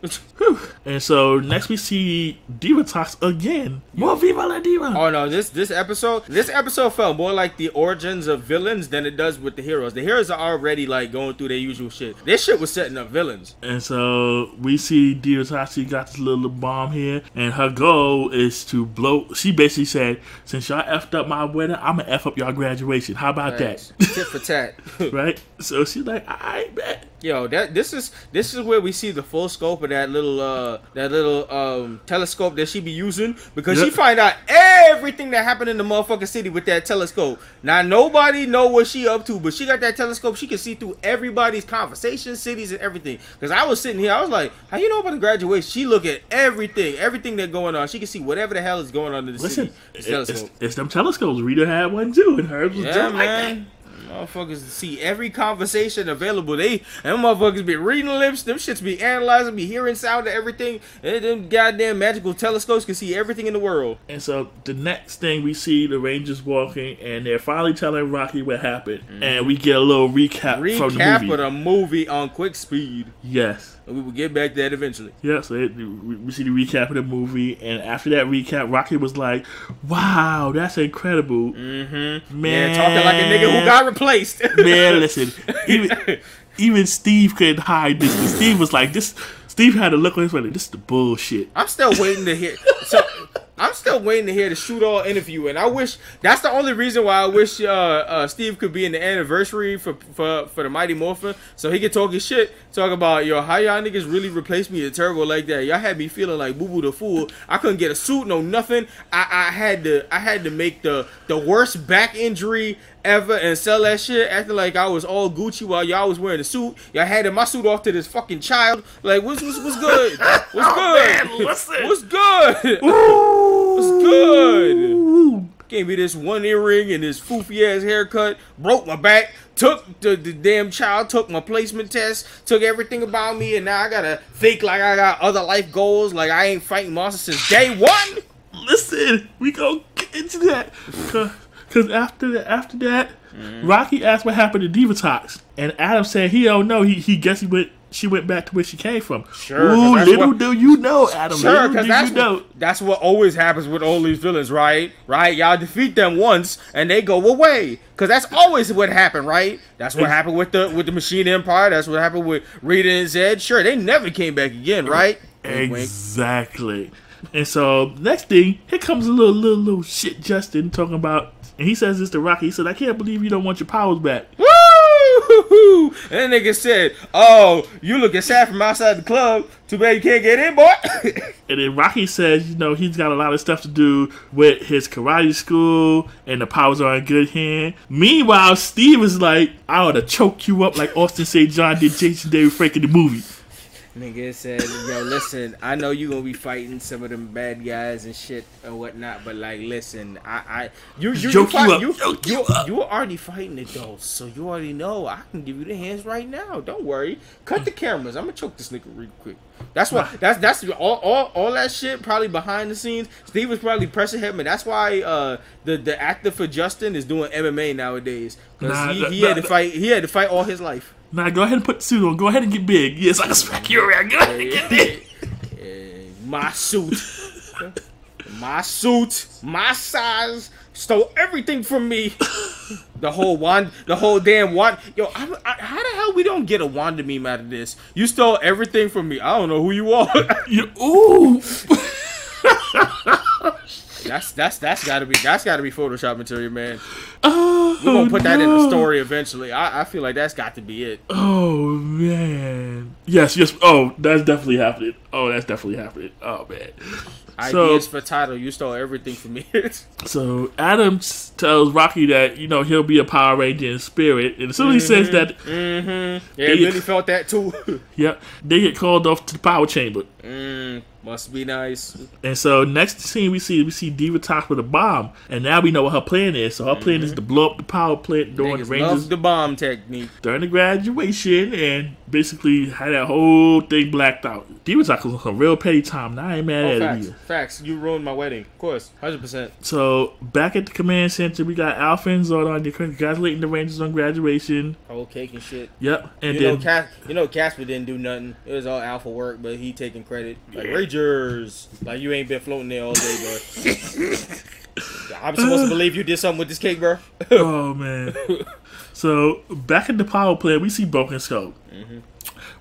B: and so next we see Divatox again. More Viva la Diva.
A: Oh no, this this episode this episode felt more like the origins of villains than it does with the heroes. The heroes are already like going through their usual shit. This shit was setting up villains.
B: And so we see Divatox got this little bomb here, and her goal is to blow. She basically said, "Since y'all effed up my wedding, I'm gonna f up y'all graduation. How about Thanks.
A: that?" Tit for tat.
B: right. So she's like, "I bet."
A: Yo, that this is this is where we see the full scope of that little uh that little um telescope that she be using because yep. she find out everything that happened in the motherfucking city with that telescope. Now nobody know what she up to, but she got that telescope. She can see through everybody's conversations, cities, and everything. Because I was sitting here, I was like, how you know about the graduation? She look at everything, everything that going on. She can see whatever the hell is going on in the Listen, city.
B: It's, it's, it's, them telescopes. Rita had one too, and hers was yeah, just man. like that.
A: Motherfuckers see every conversation available. They and motherfuckers be reading lips. Them shits be analyzing, be hearing sound of everything. And them goddamn magical telescopes can see everything in the world.
B: And so the next thing we see the Rangers walking, and they're finally telling Rocky what happened, mm-hmm. and we get a little recap, recap from the movie.
A: of the movie on quick speed.
B: Yes.
A: And we will get back to that eventually.
B: Yeah, so it, we see the recap of the movie, and after that recap, Rocky was like, "Wow, that's incredible,
A: mm-hmm. man!" Yeah, talking like a nigga who got replaced.
B: man, listen, even, even Steve couldn't hide this. Steve was like, "This." Steve had a look on his face. This is the bullshit.
A: I'm still waiting to hear. So I'm still waiting to hear the shoot all interview, and I wish that's the only reason why I wish uh, uh, Steve could be in the anniversary for for for the Mighty Morphin, so he could talk his shit, talk about yo how y'all niggas really replaced me a turbo like that. Y'all had me feeling like Boo Boo the fool. I couldn't get a suit, no nothing. I, I had to I had to make the the worst back injury ever and sell that shit, acting like I was all Gucci while y'all was wearing a suit. Y'all handed my suit off to this fucking child. Like, what's what's, what's good? Oh, what's good? Oh, man, what's good? what's good? Gave me this one earring and this foofy ass haircut. Broke my back. Took the, the damn child. Took my placement test. Took everything about me, and now I gotta fake like I got other life goals. Like I ain't fighting monsters since day one.
B: Listen, we gonna get into that. Because after that, after that, mm-hmm. Rocky asked what happened to Divatox, and Adam said he don't know. He he guess he went. She went back to where she came from. Sure. Ooh, little what, do you know, Adam. Sure, because
A: that's,
B: you know.
A: What, that's what always happens with all these villains, right? Right? Y'all defeat them once, and they go away. Because that's always what happened, right? That's what happened with the with the Machine Empire. That's what happened with Rita and Zedd. Sure, they never came back again, right?
B: Exactly. And so next thing, here comes a little little little shit Justin talking about and he says this to Rocky. He said, I can't believe you don't want your powers back.
A: Woo! And that nigga said, Oh, you looking sad from outside the club. Too bad you can't get in, boy.
B: and then Rocky says, you know, he's got a lot of stuff to do with his karate school and the powers are in good hand. Meanwhile, Steve is like, I ought to choke you up like Austin St. John did Jason David Frank in the movie.
A: Nigga said, "Yo, listen, I know you gonna be fighting some of them bad guys and shit and whatnot, but like, listen, I, I, you, you, you, fight, you, you, you, you, are already fighting adults, so you already know I can give you the hands right now. Don't worry. Cut the cameras. I'm gonna choke this nigga real quick. That's what. That's that's all, all, all that shit. Probably behind the scenes, Steve was probably pressing him, and that's why uh the the actor for Justin is doing MMA nowadays because nah, he, he nah, had to fight. He had to fight all his life.
B: Nah, go ahead and put the suit on. Go ahead and get big. Yes, I can smack you around. Go ahead and get
A: big. my suit. my suit. My size. Stole everything from me. The whole wand, the whole damn wand. Yo, I, I, how the hell we don't get a Wanda meme out of this? You stole everything from me. I don't know who you are.
B: you, ooh.
A: That's that's that's gotta be that's gotta be Photoshop material, man.
B: Oh,
A: We're gonna put that in the story eventually. I, I feel like that's got to be it.
B: Oh man. Yes, yes. Oh, that's definitely happening. Oh, that's definitely happening. Oh man. So,
A: Ideas for title. You stole everything from me.
B: so Adams tells Rocky that you know he'll be a Power Ranger in spirit, and as soon as he says that,
A: mm-hmm. Yeah,
B: They-
A: Billy felt that too.
B: yep, they get called off to the power chamber.
A: mm, must be nice.
B: And so next scene we see we see Divatox with a bomb, and now we know what her plan is. So her plan is mm-hmm. to blow up the power plant during the Rangers
A: the bomb technique.
B: during the graduation, and basically had that whole thing blacked out. Divatox was on some real petty time. and I ain't mad
A: Oh,
B: at it
A: facts.
B: either.
A: Facts. You ruined my wedding. Of course. 100%.
B: So back at the command center, we got Alpha and Zordon. They're congratulating the Rangers on graduation.
A: Whole cake and shit.
B: Yep, and
A: You
B: then
A: know, Cas- you know, Casper didn't do nothing. It was all alpha work, but he taking credit. Like
B: Yeah.
A: Rangers, like you ain't been floating there all day, bro. I'm supposed to believe you did something with this cake, bro.
B: oh man. So back at the power plant, we see Bulk and Skull.
A: Mm-hmm.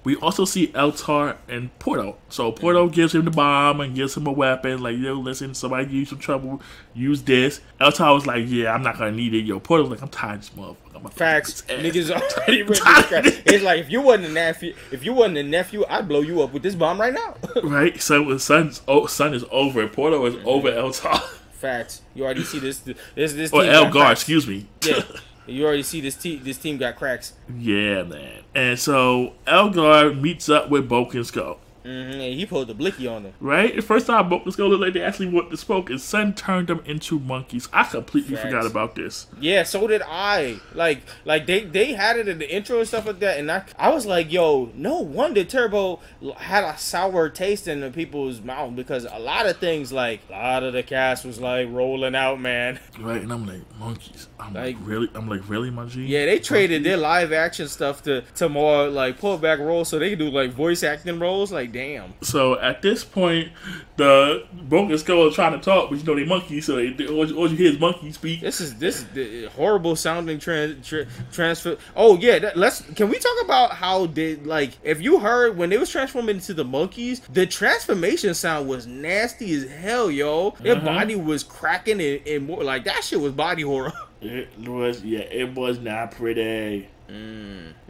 B: We also see Eltar and Porto. So Porto gives him the bomb and gives him a weapon. Like, yo, listen, somebody give you some trouble, use this. Eltar was like, yeah, I'm not gonna need it. Yo, Porto's like, I'm tired of this motherfucker.
A: Facts,
B: beat his ass."
A: niggas already ready to. It's like if you wasn't a nephew, if you wasn't a nephew, I'd blow you up with this bomb right now.
B: right? So son's oh, son is over. Porto is over Eltar.
A: Facts. You already see this. This this
B: or Elgar, excuse me.
A: Yeah. You already see this team. This team got cracks.
B: Yeah, man. And so Elgar meets up with Skull.
A: Hmm And he pulled the blicky on them.
B: Right? The first time Bulk and Skull looked like they actually wanted to smoke, his son turned them into monkeys. I completely
A: Facts.
B: forgot about this.
A: Yeah, so did I. Like, like they they had it in the intro and stuff like that, and I I was like, yo, no wonder Turbo had a sour taste in the people's mouth because a lot of things, like a lot of the cast was like rolling out, man.
B: Right? And I'm like, monkeys. I'm like,
A: Like-
B: really? I'm like, really, my G?
A: Yeah, they traded their live action stuff to to more like pullback roles, so they could do like voice acting roles. Like, damn.
B: So at this point, the Bulk and Skull is trying to talk, but you know they monkeys, so they, they, all, you hear is monkey speak.
A: This is this is the horrible sounding trans, tra- transfer. Oh yeah, that, let's. Can we talk about how did like if you heard when they was transforming into the monkeys, the transformation sound was nasty as hell, yo. Their
B: Uh-huh.
A: body was cracking and, and more like that shit was body horror.
B: It was, yeah, it was not pretty.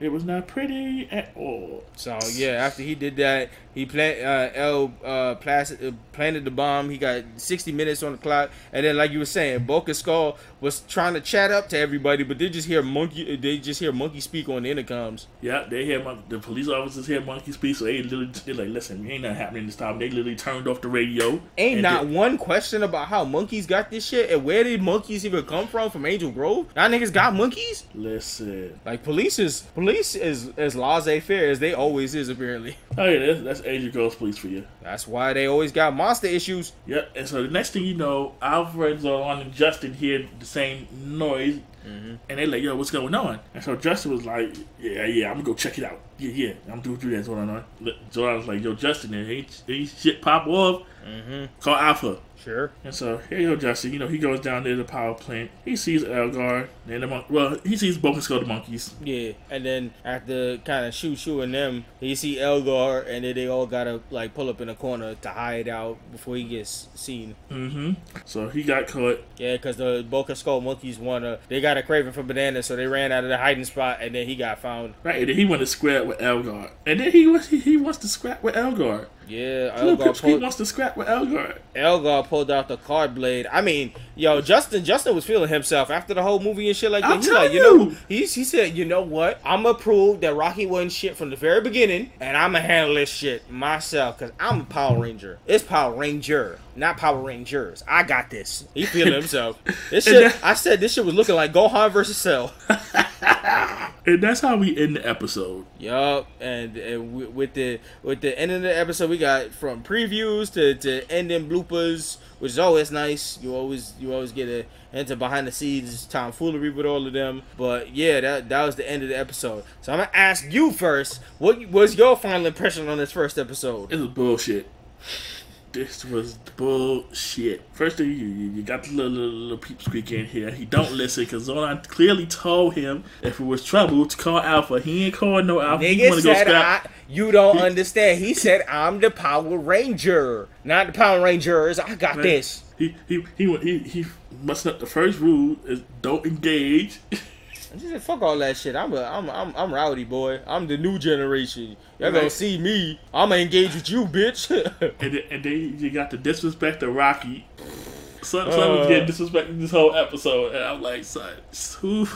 B: It was not pretty at all.
A: So yeah, after he did that, he plant uh, L uh, plas- uh, planted the bomb. He got 60 minutes on the clock, and then like you were saying, Bulk and Skull was trying to chat up to everybody, but they just hear monkey. They just hear monkey speak on the intercoms.
B: Yeah, they hear mon- the police officers hear monkey speak, so they literally they're like, listen, ain't nothing happening this time. They literally turned off the radio.
A: Ain't not
B: did-
A: one question about how monkeys got this shit, and where did monkeys even come from from Angel Grove? Y'all niggas got monkeys?
B: listen.
A: Like police is police is as laissez faire as they always is apparently.
B: Oh yeah, that's, that's Angel Grove's Police for you.
A: That's why they always got monster issues.
B: Yep. And so the next thing you know, Alfred's on and Justin hear the same noise,
A: Mm-hmm.
B: and they like, yo, what's going on? And so Justin was like, yeah, yeah, I'm gonna go check it out. Yeah, yeah, I'm gonna do that. On. Zordon was like, yo, Justin, ain't, ain't shit pop off.
A: Mm-hmm.
B: Call Alpha.
A: Sure.
B: And so here you go, Jesse. You know, he goes down there to the power plant. He sees Elgar and the mon- well, he sees Bulk and Skull the monkeys.
A: Yeah, and then after kind of shoot shooting them, he see Elgar, and then they all gotta like pull up in a corner to hide out before he gets seen.
B: Mm-hmm. So he got caught.
A: Yeah, because the Bulk and Skull monkeys wanna they got a craving for bananas, so they ran out of the hiding spot, and then he got found.
B: Right, and then he went to scrap with Elgar. And then he was he, he wants to scrap with Elgar.
A: Yeah,
B: Little
A: Elgar
B: Pipsqueak
A: pulled,
B: wants to scrap with Elgar.
A: Elgar pulled out the card blade. I mean, yo, Justin Justin was feeling himself after the whole movie and shit like that. He's like, you know, he's he said, you know what? I'ma prove that Rocky wasn't shit from the very beginning, and I'ma handle this shit myself because I'm a Power Ranger. It's Power Ranger, not Power Rangers. I got this. He feeling himself. This shit.
B: that-
A: I said this shit was looking like Gohan versus Cell.
B: And that's how we end the episode.
A: Yup, and, and wi- with the with the end of the episode, we got from previews to, to ending bloopers, which is always nice. You always you always get a into behind the scenes tomfoolery with all of them. But yeah, that that was the end of the episode. So I'm gonna ask you first. What was your final impression on this first episode?
B: It was bullshit. This was bullshit. First thing, you, you you got the little, little, little peep squeak in here. He don't listen because Zordon clearly told him if it was trouble to call Alpha. He ain't calling no Alpha. He
A: Nigga
B: want to go
A: said
B: scrap.
A: I, you don't understand. He said I'm the Power Ranger, not the Power Rangers. I got
B: Man.
A: this.
B: He he he he, he messing up the first rule is don't engage.
A: I just said, fuck all that shit. I'm a, I'm, I'm, I'm rowdy boy. I'm the new generation. Y'all gonna
B: Right.
A: see me. I'ma engage with you, bitch.
B: and then, and then you got the disrespect of Rocky. Son, son
A: Uh.
B: was getting disrespected this whole episode, and I'm like, son, who-.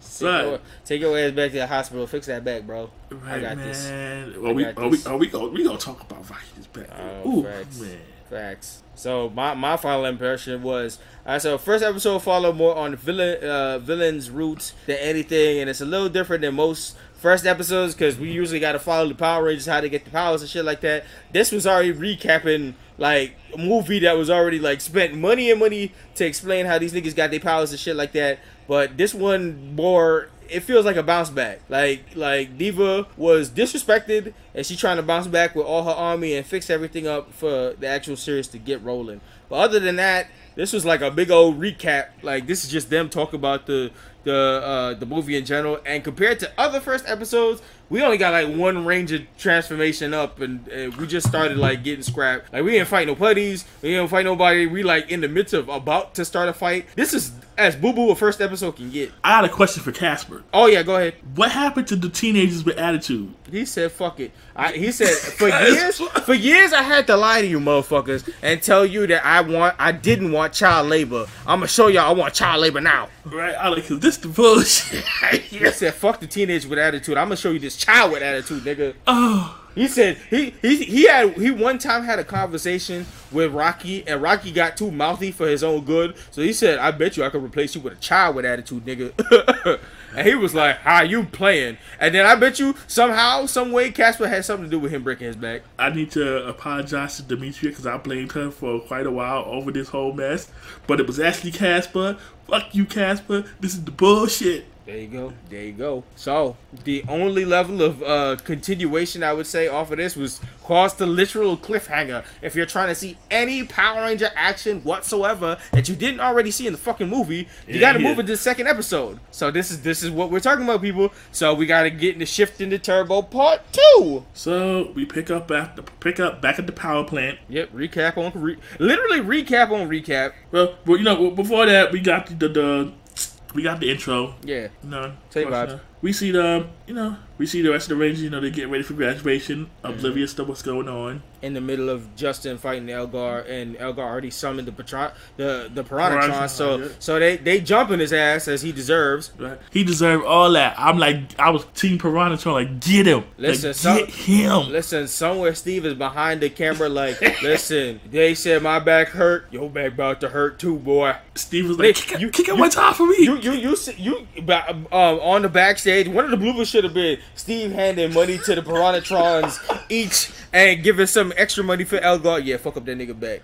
B: Son.
A: Take your, take your ass back to the hospital. Fix that back, bro. I
B: right,
A: got
B: man.
A: this.
B: Well, we, are we,
A: this.
B: are we gonna we gonna talk about Rocky's back?
A: Oh,
B: Ooh,
A: facts.
B: man.
A: Facts. So my, my final impression was uh, so first episode followed more on villain uh, villain's roots than anything, and it's a little different than most first episodes because we usually got to follow the Power Rangers how to get the powers and shit like that. This was already recapping like a movie that was already like spent money and money to explain how these niggas got their powers and shit like that. But this one more it feels like a bounce back. Like like Diva was disrespected and she trying to bounce back with all her army and fix everything up for the actual series to get rolling. But other than that, this was like a big old recap. Like this is just them talking about the the uh, the movie in general. And compared to other first episodes, we only got like one Ranger transformation up, and, and we just started like getting scrapped. Like we didn't fight no putties, we didn't fight nobody. We like in the midst of about to start a fight. This is as boo boo a first episode can get.
B: I got a question for Casper.
A: Oh yeah, go ahead.
B: What happened to the teenagers with attitude?
A: He said, "Fuck it." I, he said, "For years, for years, I had to lie to you, motherfuckers, and tell you that I want, I didn't want child labor. I'm gonna show y'all I want child labor now."
B: Right? I like, cause this the bullshit.
A: He said, "Fuck the teenage with attitude. I'm gonna show you this child with attitude, nigga."
B: oh,
A: He said he he he had he one time had a conversation with Rocky, and Rocky got too mouthy for his own good. So he said, "I bet you I could replace you with a child with attitude, nigga." and he was like, "How you playing?" And then I bet you somehow, some way, Casper had something to do with him breaking his back.
B: I need to apologize to Dimitria because I blamed her for quite a while over this whole mess. But it was actually Casper. Fuck you, Casper. This is the bullshit.
A: There you go. There you go. So the only level of uh, continuation I would say off of this was caused the literal cliffhanger. If you're trying to see any Power Ranger action whatsoever that you didn't already see in the fucking movie, you
B: Yeah,
A: got to
B: yeah.
A: move into the second episode. So this is this is what we're talking about, people. So we got to get into shift into Turbo Part Two.
B: So we pick up at the pick up back at the power plant.
A: Yep. Recap on re- literally recap on recap.
B: Well, well, you know, before that we got the the, the we got the intro.
A: Yeah.
B: You know,
A: Say vibes.
B: you know. We see the you know we see the rest of the Rangers. You know, they get ready for graduation,
A: Mm-hmm.
B: oblivious to what's going on.
A: in the middle of Justin fighting Elgar, and Elgar already summoned the Patron, the the. Piranhatron, So
B: yeah.
A: so they they jumping his ass as he deserves.
B: Right? He deserved all that. I'm like, I was Team Piranhatron like get him,
A: Listen,
B: like,
A: some-
B: get him.
A: Listen, somewhere Steve is behind the camera. Like, listen, they said my back hurt. Your back about to hurt too, boy.
B: Steve was like, kick,
A: you-
B: you, kick
A: you-
B: one time for me.
A: You you you see- you ba- um, on the backstage. One of the bloopers should have been Steve handing money to the Piranhatrons each and giving some extra money for Elgar. Yeah, fuck up that nigga back.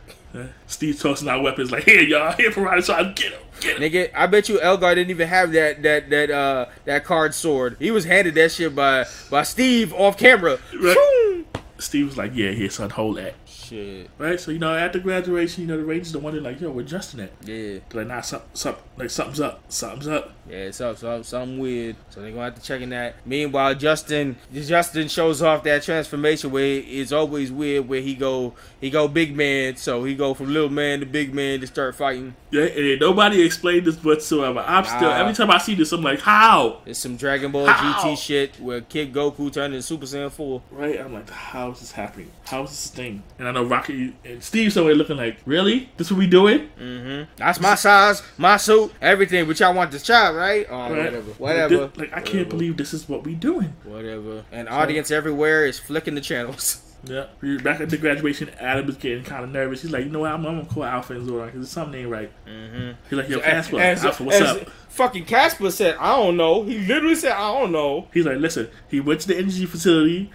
B: Steve tossing out weapons like, here y'all, here Piranha, trying get him, get him.
A: Nigga, I bet you Elgar didn't even have that that that uh that card sword. He was handed that shit by by Steve off camera.
B: Right. Steve was like, yeah, here son, hold that.
A: Shit.
B: Right, so you know, after graduation, you know, the Rangers are wondering like, yo, where Justin at?
A: Yeah.
B: They're like, nah, something, something, like something's up, something's up.
A: Yeah, it's up, so something weird. So they're gonna have to check in that. Meanwhile, Justin Justin shows off that transformation where it's always weird where he go he go big man, so he go from little man to big man to start fighting.
B: Yeah, and nobody explained this whatsoever. I'm still, every time I see this, I'm like, how?
A: It's some Dragon Ball
B: How?
A: GT shit where Kid Goku turned into Super Saiyan 4.
B: Right? I'm like, how is this happening? How is this thing? And I know Rocky and Steve somewhere looking like, really? This what we doing?
A: Mm-hmm. That's my size, my suit, everything. But y'all want this child, right? Oh,
B: Right?
A: whatever.
B: Like,
A: Whatever.
B: this- Like, I can't believe this is what we doing.
A: Whatever. And audience everywhere is flicking the channels.
B: Yeah. Back at the graduation, Adam is getting kind of nervous. He's like, you know what? I'm, I'm gonna call Alpha and Zora because something ain't right.
A: Mm-hmm.
B: He's like, yo, Casper,
A: As-
B: Alpha, what's
A: as
B: up?
A: Fucking Casper said, I don't know. He literally said, I don't know.
B: He's like, listen, he went to the energy facility.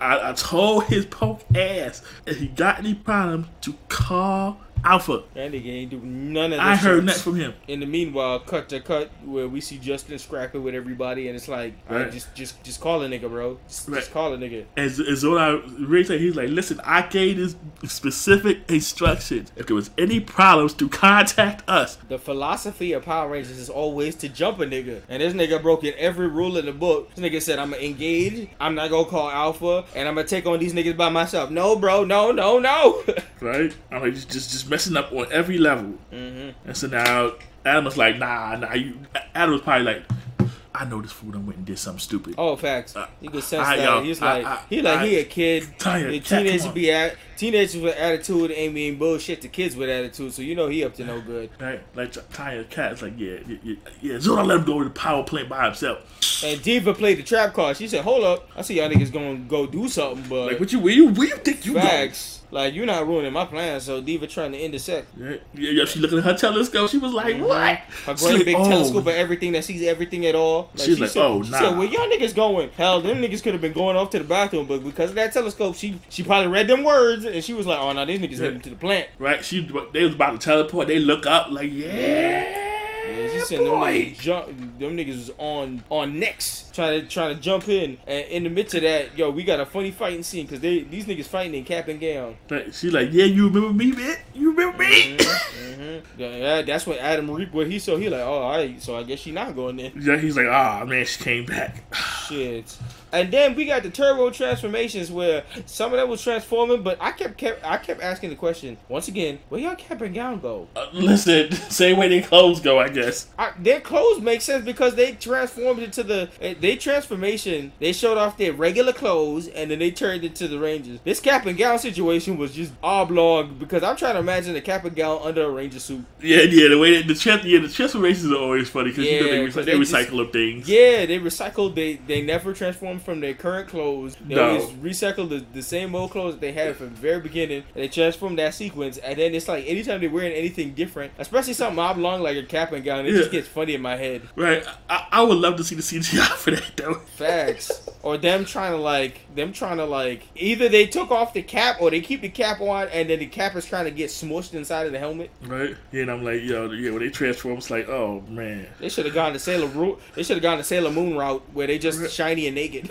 B: I, I told his poke ass if he got any problem to call Alpha.
A: That nigga ain't do none of.
B: I
A: this
B: heard that from him.
A: In the meanwhile, cut to cut where we see Justin scrapping with everybody, and it's like, right,
B: Right.
A: just just just call a nigga, bro. Just,
B: Right.
A: just call a nigga.
B: As as what I really said, he's like, listen, I gave this specific instructions. If there was any problems, to contact us.
A: The philosophy of Power Rangers is always to jump a nigga, and this nigga broke in every rule in the book. This nigga said, "I'm gonna engage. I'm not gonna call Alpha, and I'm gonna take on these niggas by myself." No, bro. No, no, no.
B: Right? I'm like just just, just messing up on every level.
A: hmm
B: And so now Adam was like, nah, nah. You, Adam was probably like, I know this fool done went and did something stupid.
A: Oh, facts.
B: Uh,
A: You can sense
B: I-
A: that.
B: yo,
A: He's
B: I-
A: like,
B: I-
A: he like he a kid.
B: Kat,
A: teenagers be at teenagers with attitude ain't mean bullshit to kids with attitude. So you know he up to no good.
B: Right? Like Tanya cat's like, yeah, yeah, yeah, yeah. Zora let him go to the power plant by himself.
A: And Diva played the trap card. She said, "Hold up, I see y'all niggas gonna go do something, but
B: Like, what you, where you, where you think you
A: facts, like you're not ruining my plans." So Diva trying to intersect.
B: Yeah, yeah, yeah. She looking at her telescope. She was like, what?
A: Mm-hmm. Her great
B: like,
A: big
B: oh.
A: telescope of everything that sees everything at all. Like,
B: She's
A: she
B: like,
A: said,
B: "Oh,
A: she
B: nah."
A: said, where y'all niggas going? Hell, them niggas could have been going off to the bathroom, but because of that telescope, she she probably read them words and she was like, "Oh no, these niggas heading to the plant."
B: Right? She, they was about to teleport. They look up like, yeah,
A: Yeah, she said them niggas, jump, them niggas was on on next, trying to trying to jump in, and in the midst of that, yo, we got a funny fighting scene because they these niggas fighting in cap and gown.
B: She like, yeah, you remember me, man? You remember me?
A: hmm Yeah, yeah, that's what Adam Reap. What he saw, he like, oh, all right, so I guess she not going in.
B: yeah, he's like, ah, man, she came back.
A: Shit. And then we got the turbo transformations where some of that was transforming, but I kept kept I kept asking the question once again, where y'all cap and gown go?
B: Uh, listen, same way their clothes go, I guess.
A: I, their clothes make sense because they transformed into the eh, they transformation. They showed off their regular clothes and then they turned into the Rangers. This cap and gown situation was just oblong because I'm trying to imagine a cap and gown under a Ranger suit.
B: Yeah, yeah, the way that the chest, yeah, the transformations are always funny because you know
A: Yeah,
B: they, recy- they,
A: they
B: recycle up things.
A: Yeah, they recycled. They they never transformed from their current clothes. They
B: No.
A: always recycled the, the same old clothes that they had from the very beginning. And they transformed that sequence, and then it's like anytime they're wearing anything different, especially something oblong like a cap and gown, it just gets funny in my head.
B: Right, I, I would love to see the CGI for that though.
A: Facts. or them trying to like them trying to like either they took off the cap or they keep the cap on and then the cap is trying to get smushed inside of the helmet.
B: Right, yeah, and I'm like, yo, yeah, when they transform, it's like, oh man.
A: They should have gone to Sailor route. They should have gone to Sailor Moon route where they just
B: Right.
A: shiny and naked.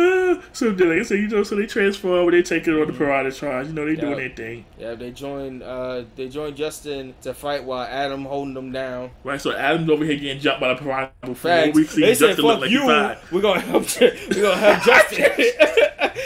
B: Uh, so like I said, you know, so they transform, they take it on the Piranha Charge. You know, they doing
A: Yup.
B: their thing.
A: yeah, they join. Uh, they join Justin to fight while Adam holding them down.
B: Right, so Adam's over here getting jumped by the Piranha before
A: Facts.
B: we see
A: They said,
B: Justin look like
A: you. We're gonna help. We're gonna help Justin."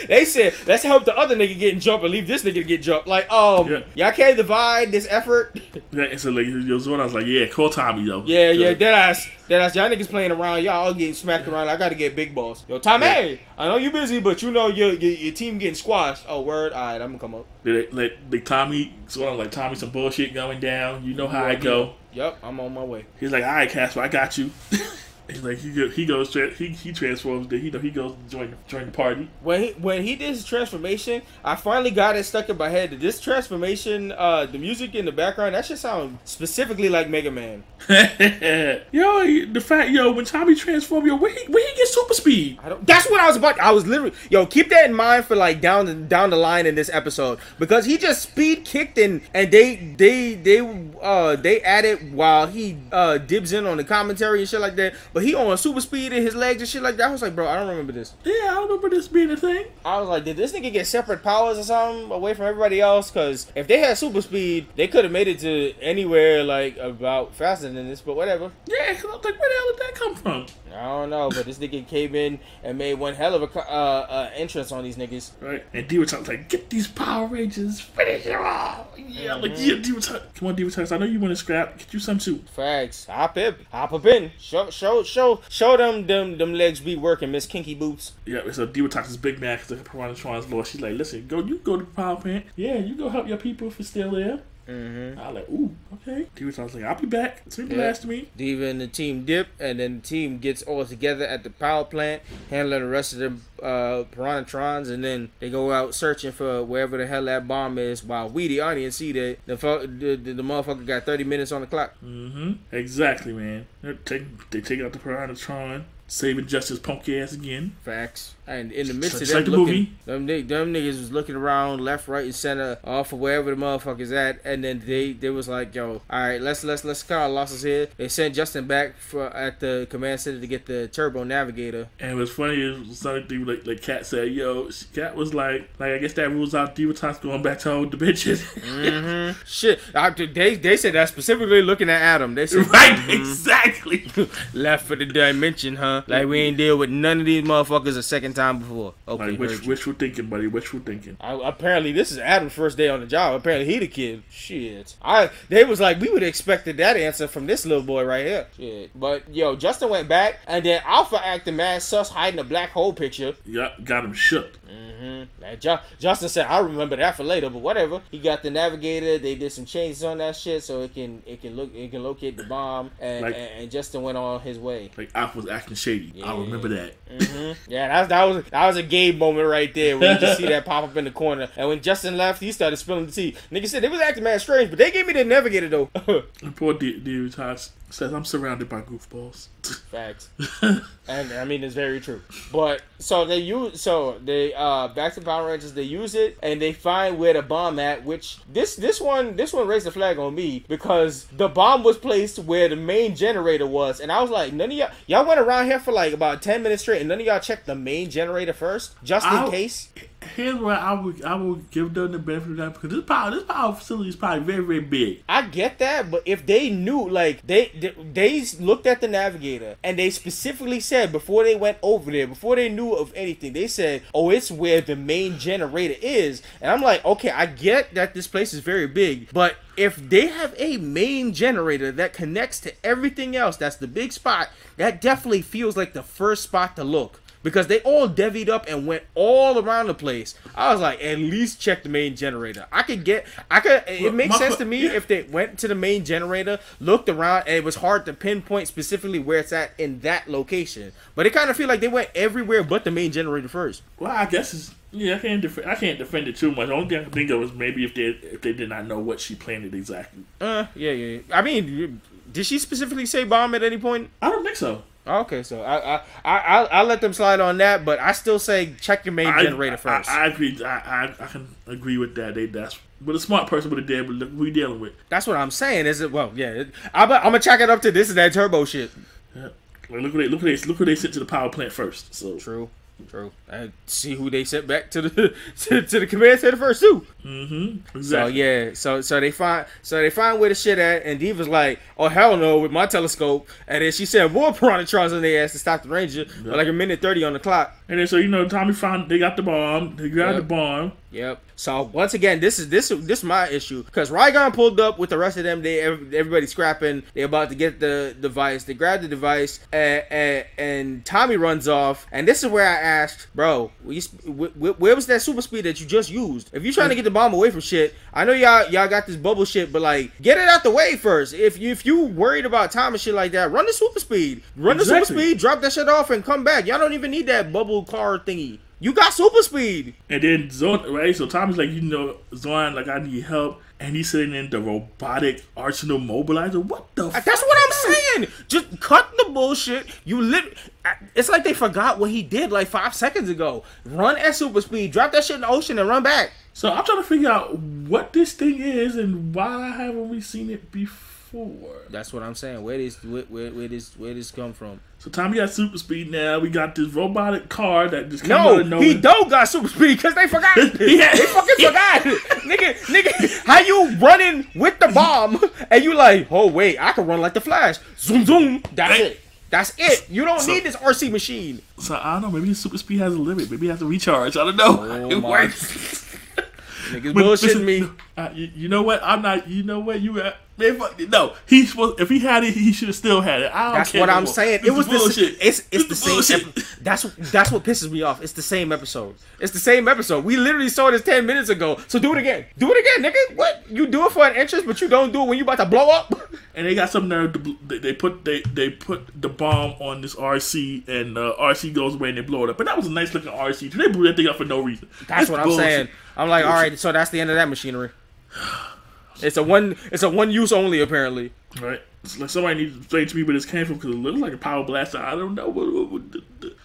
A: they said, "Let's help the other nigga getting jumped and leave this nigga get jumped." Like, um,
B: Yeah.
A: y'all can't divide this effort.
B: Yeah, and so like, yo, Zordon was like, yeah, call Tommy though.
A: Yeah, yeah, dead ass, dead ass. Y'all niggas playing around. Y'all all getting smacked around. I gotta get big boss. Yo, Tommy,
B: Yeah.
A: I know you're busy, but you know your, your your team getting squashed. Oh, word. All right, I'm gonna come up.
B: Did They let like Tommy, Zordon like Tommy, some bullshit going down. You know how I go.
A: Yep, I'm on my way.
B: He's like, all right, Casper, I got you. He's like, he go, he goes, he he transforms. Then he he goes join join the party.
A: When he when he did his transformation, I finally got it stuck in my head. that This transformation, uh, the music in the background, that should sound specifically like Mega Man.
B: yo, the fact, yo, when Tommy transformed, yo, where he where he get super speed?
A: I don't. That's what I was about. I was literally, yo, keep that in mind for like down the down the line in this episode because he just speed kicked and and they they they uh they added while he uh dibs in on the commentary and shit like that. But he on super speed in his legs and shit like that. I was like, bro, I don't remember this.
B: Yeah, I don't remember this being a thing.
A: I was like, did this nigga get separate powers or something away from everybody else? Because if they had super speed, they could have made it to anywhere like about faster than this. But whatever.
B: Yeah, 'cause I was like, where the hell did that come from?
A: I don't know. But this nigga came in and made one hell of a uh, uh, entrance on these niggas.
B: Right, and Divatox like, get these Power Rangers, finish them off. Yeah, like yeah, Divatox. Come on, Divatox. I know you want to scrap. Get you some too.
A: Facts. Hop up, hop up in. Show, show, show, show them, them, them legs be working, Miss Kinky Boots.
B: Yeah, so Talks is big because the Piranhatron's lost. She's like, listen, go, you go to power plant. Yeah, you go help your people if it's still there.
A: Mm-hmm.
B: I was like, ooh, okay. Diva was like, I'll be back. Been
A: Yeah.
B: last to me.
A: Diva and the team dip, and then the team gets all together at the power plant, handling the rest of the uh, Piranhatrons, and then they go out searching for wherever the hell that bomb is. While we, the audience, see that the the, the, the motherfucker got thirty minutes on the clock.
B: Mm-hmm. Exactly, man. They take, they take out the Piranhatron. saving Justice punk ass again.
A: Facts. And in the midst of
B: like
A: them
B: the
A: looking, them, them niggas was looking around left, right, and center, off of wherever the motherfuckers at, and then they they was like, "Yo, all right, let's let's let's cut our losses here." They sent Justin back for at the command center to get the Turbo Navigator.
B: And what's funny is something like like Kat said, yo, Kat was like, like I guess that rules out Divatox going back to hold the bitches.
A: Mm-hmm. Shit, I, they they said that specifically looking at Adam. They said,
B: right,
A: "Mhm,
B: exactly.
A: left for the dimension, huh? Like we ain't deal with none of these motherfuckers a second time before." Okay,
B: like,
A: heard
B: which
A: you.
B: wishful thinking, buddy. Wishful thinking.
A: I, apparently, this is Adam's first day on the job. Apparently, he the kid. Shit. I they was like we would have expected that answer from this little boy right here. Shit. But yo, Justin went back, and then Alpha acting mad sus hiding a black hole picture.
B: Yep, got him shook.
A: Mm-hmm. And Ju- Justin said, "I remember that for later, but whatever." He got the navigator. They did some changes on that shit, so it can it can look it can locate the bomb, and
B: Like-
A: and, and Justin went on his way.
B: Like Alpha was acting shady. I remember that.
A: hmm Yeah, that, that was that was a Gabe moment right there where you just see that pop up in the corner. And when Justin left, he started spilling the tea. Nigga said they was acting mad strange, but they gave me the navigator though.
B: Poor D- Divatox says, "I'm surrounded by goofballs."
A: Facts. and I mean it's very true. But so they use so they uh back to Power Rangers they use it and they find where the bomb at, which this this one this one raised a flag on me because the bomb was placed where the main generator was, and I was like, none of y'all y'all went around here for like about ten minutes straight, and none of y'all checked the main generator first, just in
B: I'll-
A: case.
B: Here's where I would I would give them the benefit of that because this power this power facility is probably very very big.
A: I get that, but if they knew, like they, they they looked at the navigator and they specifically said before they went over there, before they knew of anything, they said, "Oh, it's where the main generator is." And I'm like, okay, I get that this place is very big, but if they have a main generator that connects to everything else, that's the big spot. That definitely feels like the first spot to look. Because they all devied up and went all around the place. I was like, at least check the main generator. I could get, I could. It
B: Well,
A: makes sense to me if they went to the main generator, looked around, and it was hard to pinpoint specifically where it's at in that location. But it kind of feel like they went everywhere but the main generator first.
B: Well, I guess it's yeah. I can't defend I can't defend it too much. The only thing I can think of is maybe if they if they did not know what she planted exactly.
A: Uh, yeah, yeah. yeah. I mean, did she specifically say bomb at any point?
B: I don't think so.
A: Okay, so I I I I'll, I'll let them slide on that, but I still say check your main
B: I-
A: generator first.
B: I, I agree. I, I I can agree with that. They that's but a smart person would have did. But look, we dealing with.
A: That's what I'm saying. Is it? Well, yeah. I'm, I'm gonna check it up to this is that turbo shit.
B: Yeah. Like, look what they look what they look what they sent to the power plant first. So
A: True. True. And see who they sent back to the to, to the command center first too.
B: mm-hmm.
A: So yeah, so so they find so they find where the shit at, and Diva's like, oh hell no, with my telescope, and then she said more piranhatrons on their ass to stop the ranger, but like a minute thirty on the clock.
B: And then so you know Tommy found they got the bomb. They got
A: Yeah.
B: the bomb.
A: Yep. So once again, this is this this is my issue because Rygog pulled up with the rest of them. They everybody scrapping. They about to get the device. They grab the device and, and and Tommy runs off. And this is where I asked, bro, wh- where was that super speed that you just used? If you're trying to get the bomb away from shit, I know y'all y'all got this bubble shit, but like get it out the way first. If you if you worried about time and shit like that, run the super speed. Run the super speed. Drop that shit off and come back. Y'all don't even need that bubble car thingy. You got super speed.
B: And then Zon, right? So Tommy's like, you know, Zon, like I need help, and he's sitting in the robotic arsenal mobilizer. What the?
A: Uh, that's what I'm saying. Just cut the bullshit. You lit. Uh, it's like they forgot what he did like five seconds ago. Run at super speed, drop that shit in the ocean, and run back.
B: So I'm trying to figure out what this thing is and why haven't we seen it before?
A: That's what I'm saying. Where this where, where, where this where this come from?
B: So Tommy got super speed now. We got this robotic car that just came out of nowhere.
A: he don't got super speed because they forgot.
B: Yeah.
A: They fucking forgot, nigga. Nigga, how you running with the bomb and you like, oh wait, I can run like the Flash. Zoom zoom. That's it. That's it. You don't
B: So-
A: need this RC machine.
B: So I don't know. Maybe his super speed has a limit. Maybe he has to recharge. I don't know.
A: Oh
B: it works.
A: Niggas
B: But
A: bullshitting
B: listen,
A: me.
B: Uh, you, you know what? I'm not. You know what? You at? Man, fuck. No, he's supposed. If he had it, he should have still had it. I don't
A: That's
B: care
A: what
B: no
A: I'm
B: more.
A: saying.
B: This
A: It was
B: is
A: the
B: bullshit.
A: it's it's
B: This
A: the
B: is
A: same.
B: bullshit.
A: That's that's what pisses me off. It's the same episode. It's the same episode. We literally saw this ten minutes ago. So do it again. Do it again, nigga. What you do it for an interest, but you don't do it when you about to blow up.
B: And they got some nerve. To, bl- they, they put they they put the bomb on this RC, and uh, RC goes away and they blow it up. But that was a nice looking RC. They blew that thing up for no reason.
A: That's what I'm saying. I'm like, all right. So that's the end of that machinery. It's a one. It's a one use only apparently.
B: Right. It's like somebody needs to explain to me where this came from because it looks like a power blaster. I don't know. What, what, what,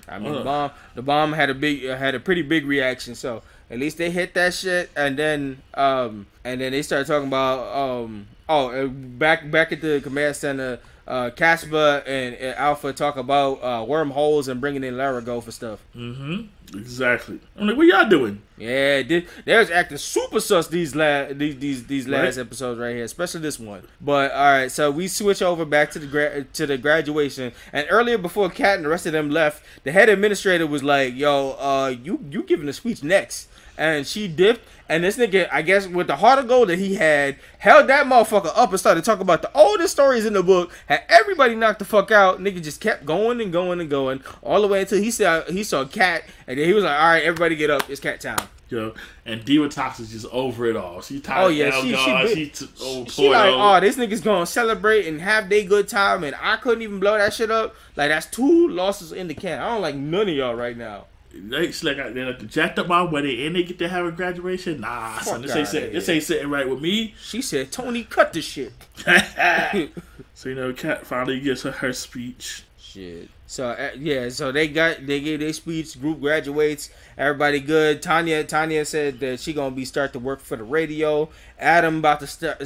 A: I mean, uh, the bomb, the bomb had a big, uh, had a pretty big reaction. So at least they hit that shit, and then, um, and then they started talking about, um, oh, uh, back, back at the command center uh, Casper and, and, Alpha talk about uh, wormholes and bringing in Lerigot for stuff.
B: Mm-hmm. Exactly. I'm like, what y'all doing?
A: Yeah, they, they was acting super sus these last these these, these last right. episodes right here, especially this one. But all right, so we switch over back to the gra- to the graduation, and earlier before Kat and the rest of them left, the head administrator was like, "Yo, uh, you you giving a speech next." and she dipped. And this nigga, I guess, with the heart of gold that he had, held that motherfucker up and started talking about the oldest stories in the book. Had everybody knocked the fuck out. Nigga just kept going and going and going all the way until he saw he saw Kat, and then he was like, "All right, everybody get up, it's cat time."
B: Yo, and Divatox is just over it all. She tired. Oh yeah, she she, she,
A: t- oh, she like, oh, this nigga's gonna celebrate and have their good time, and I couldn't even blow that shit up. Like that's two losses in the can. I don't like none of y'all right now.
B: It's like they like jacked up my wedding and they get to have a graduation. Nah, Fuck son, this ain't sitting, this ain't sitting right with me.
A: She said, "Tony, cut the shit."
B: so you know, Kat finally gives her her speech.
A: Shit. So uh, yeah, so they got they gave their speech. Group graduates. Everybody good. Tanya Tanya said that she gonna be start to work for the radio. Adam about to start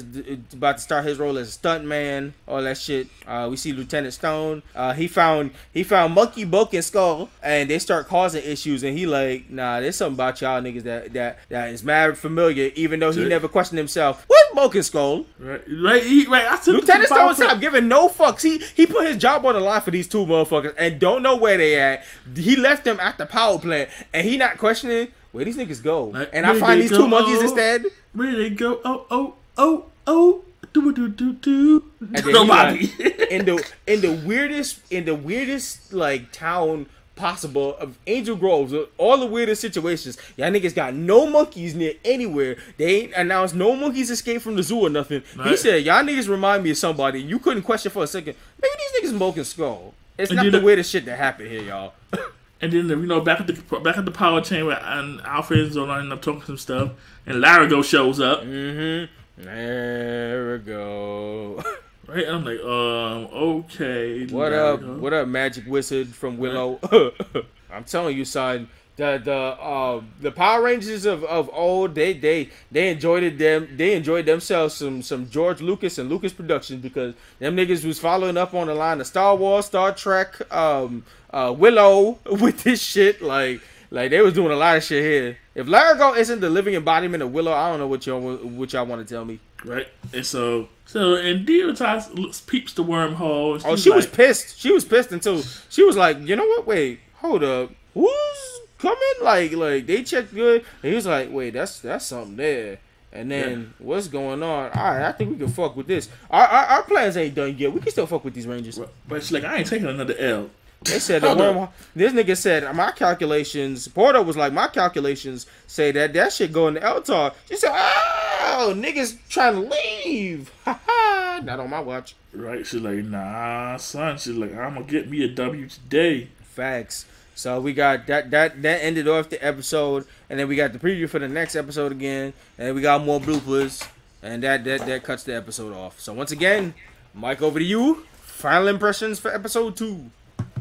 A: about to start his role as a stuntman. All that shit. Uh, we see Lieutenant Stone. Uh, he found he found Monkey Bulk and Skull, and they start causing issues. And he like, nah, there's something about y'all niggas that that that is mad familiar. Even though he never questioned himself. What Bulk and Skull?
B: Right, right, he, right. I
A: Lieutenant Stone stop giving no fucks. He he put his job on the line for these two motherfuckers and don't know where they at. He left them at the power plant, and he not questioning where these niggas go. Like, and I find these go? two monkeys oh, instead.
B: Where they go? Oh, oh, oh, oh. Do do do do.
A: Nobody. In the in the weirdest in the weirdest like town possible of Angel Groves, all the weirdest situations. Y'all niggas got no monkeys near anywhere. They ain't announced no monkeys escaped from the zoo or nothing. Right. He said, Y'all niggas remind me of somebody. You couldn't question for a second. Maybe these niggas smoking skull. It's and not the weirdest shit that happened here, y'all.
B: and then you know back at the back at the power chamber, and Alfred's lining up talking some stuff, and Lerigot shows up.
A: Mm-hmm. There we go.
B: Right, I'm like, um, okay.
A: What Lerigot. up? What up, Magic Wizard from Willow? I'm telling you, son the the uh, the Power Rangers of, of old they they they enjoyed it them they enjoyed themselves some some George Lucas and Lucas Productions because them niggas was following up on the line of Star Wars, Star Trek, um, uh, Willow with this shit like like they was doing a lot of shit here. If Largo isn't the living embodiment of Willow, I don't know what y'all what y'all want to tell me.
B: Right, and so so and Divatox peeps the wormhole.
A: Oh, she like, was pissed. She was pissed until she was like, you know what? Wait, hold up. Who's coming? Like, like they checked good. And he was like, wait, that's that's something there. And then yeah. what's going on? All right, I think we can fuck with this. Our, our, our plans ain't done yet. We can still fuck with these Rangers.
B: But she's like, I ain't taking another L.
A: They said the worm, this nigga said my calculations. Porto was like my calculations say that that shit going to Eltar. She said, "Oh, niggas trying to leave. Ha ha. Not on my watch."
B: Right? She's like, "Nah, son." She's like, "I'm gonna get me a W today."
A: Facts. So we got that that that ended off the episode, and then we got the preview for the next episode again, and we got more bloopers, and that that that cuts the episode off. So once again, Mike, over to you. Final impressions for episode two.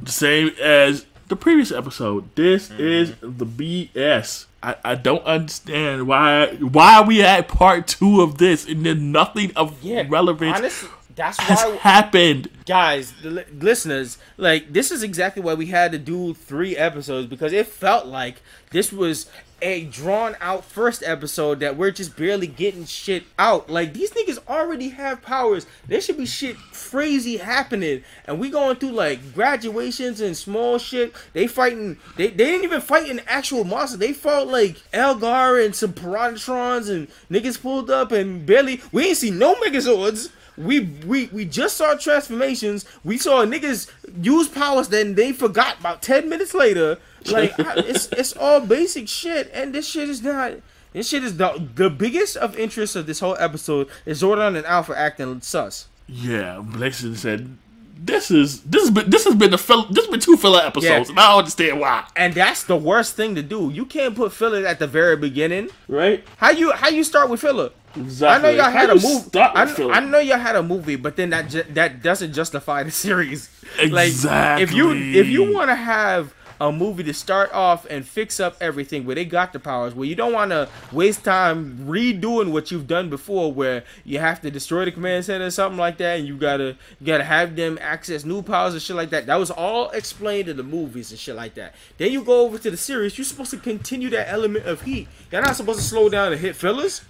B: The same as the previous episode. This mm-hmm. is the BS. I, I don't understand why why we at part two of this and then nothing of yeah, relevance. Honestly, that's has why happened,
A: guys, the listeners. Like this is exactly why we had to do three episodes because it felt like this was a drawn out first episode that we're just barely getting shit out. Like these niggas already have powers. There should be shit crazy happening, and we going through like graduations and small shit. They fighting. They, they didn't even fight an actual monster. They fought like Elgar and some Piranhatrons and niggas pulled up and barely. We ain't see no Megazords we we we just saw transformations. We saw niggas use powers, then they forgot about ten minutes later. Like it's it's all basic shit, and this shit is not. This shit is the the biggest of interest of this whole episode is Zordon and Alpha acting sus.
B: Yeah, Blixen said this is this has been this has been the fill, this has been two filler episodes, yeah. and I don't understand why.
A: And that's the worst thing to do. You can't put filler at the very beginning,
B: right?
A: How you how you start with filler?
B: Exactly.
A: I know y'all
B: How
A: had a movie. I. I know y'all had a movie, but then that ju- that doesn't justify the series. Like if you if you want to have a movie to start off and fix up everything where they got the powers, where you don't want to waste time redoing what you've done before, where you have to destroy the command center or something like that, and you gotta you gotta have them access new powers and shit like that. That was all explained in the movies and shit like that. Then you go over to the series, you're supposed to continue that element of heat. You're not supposed to slow down and hit fillers.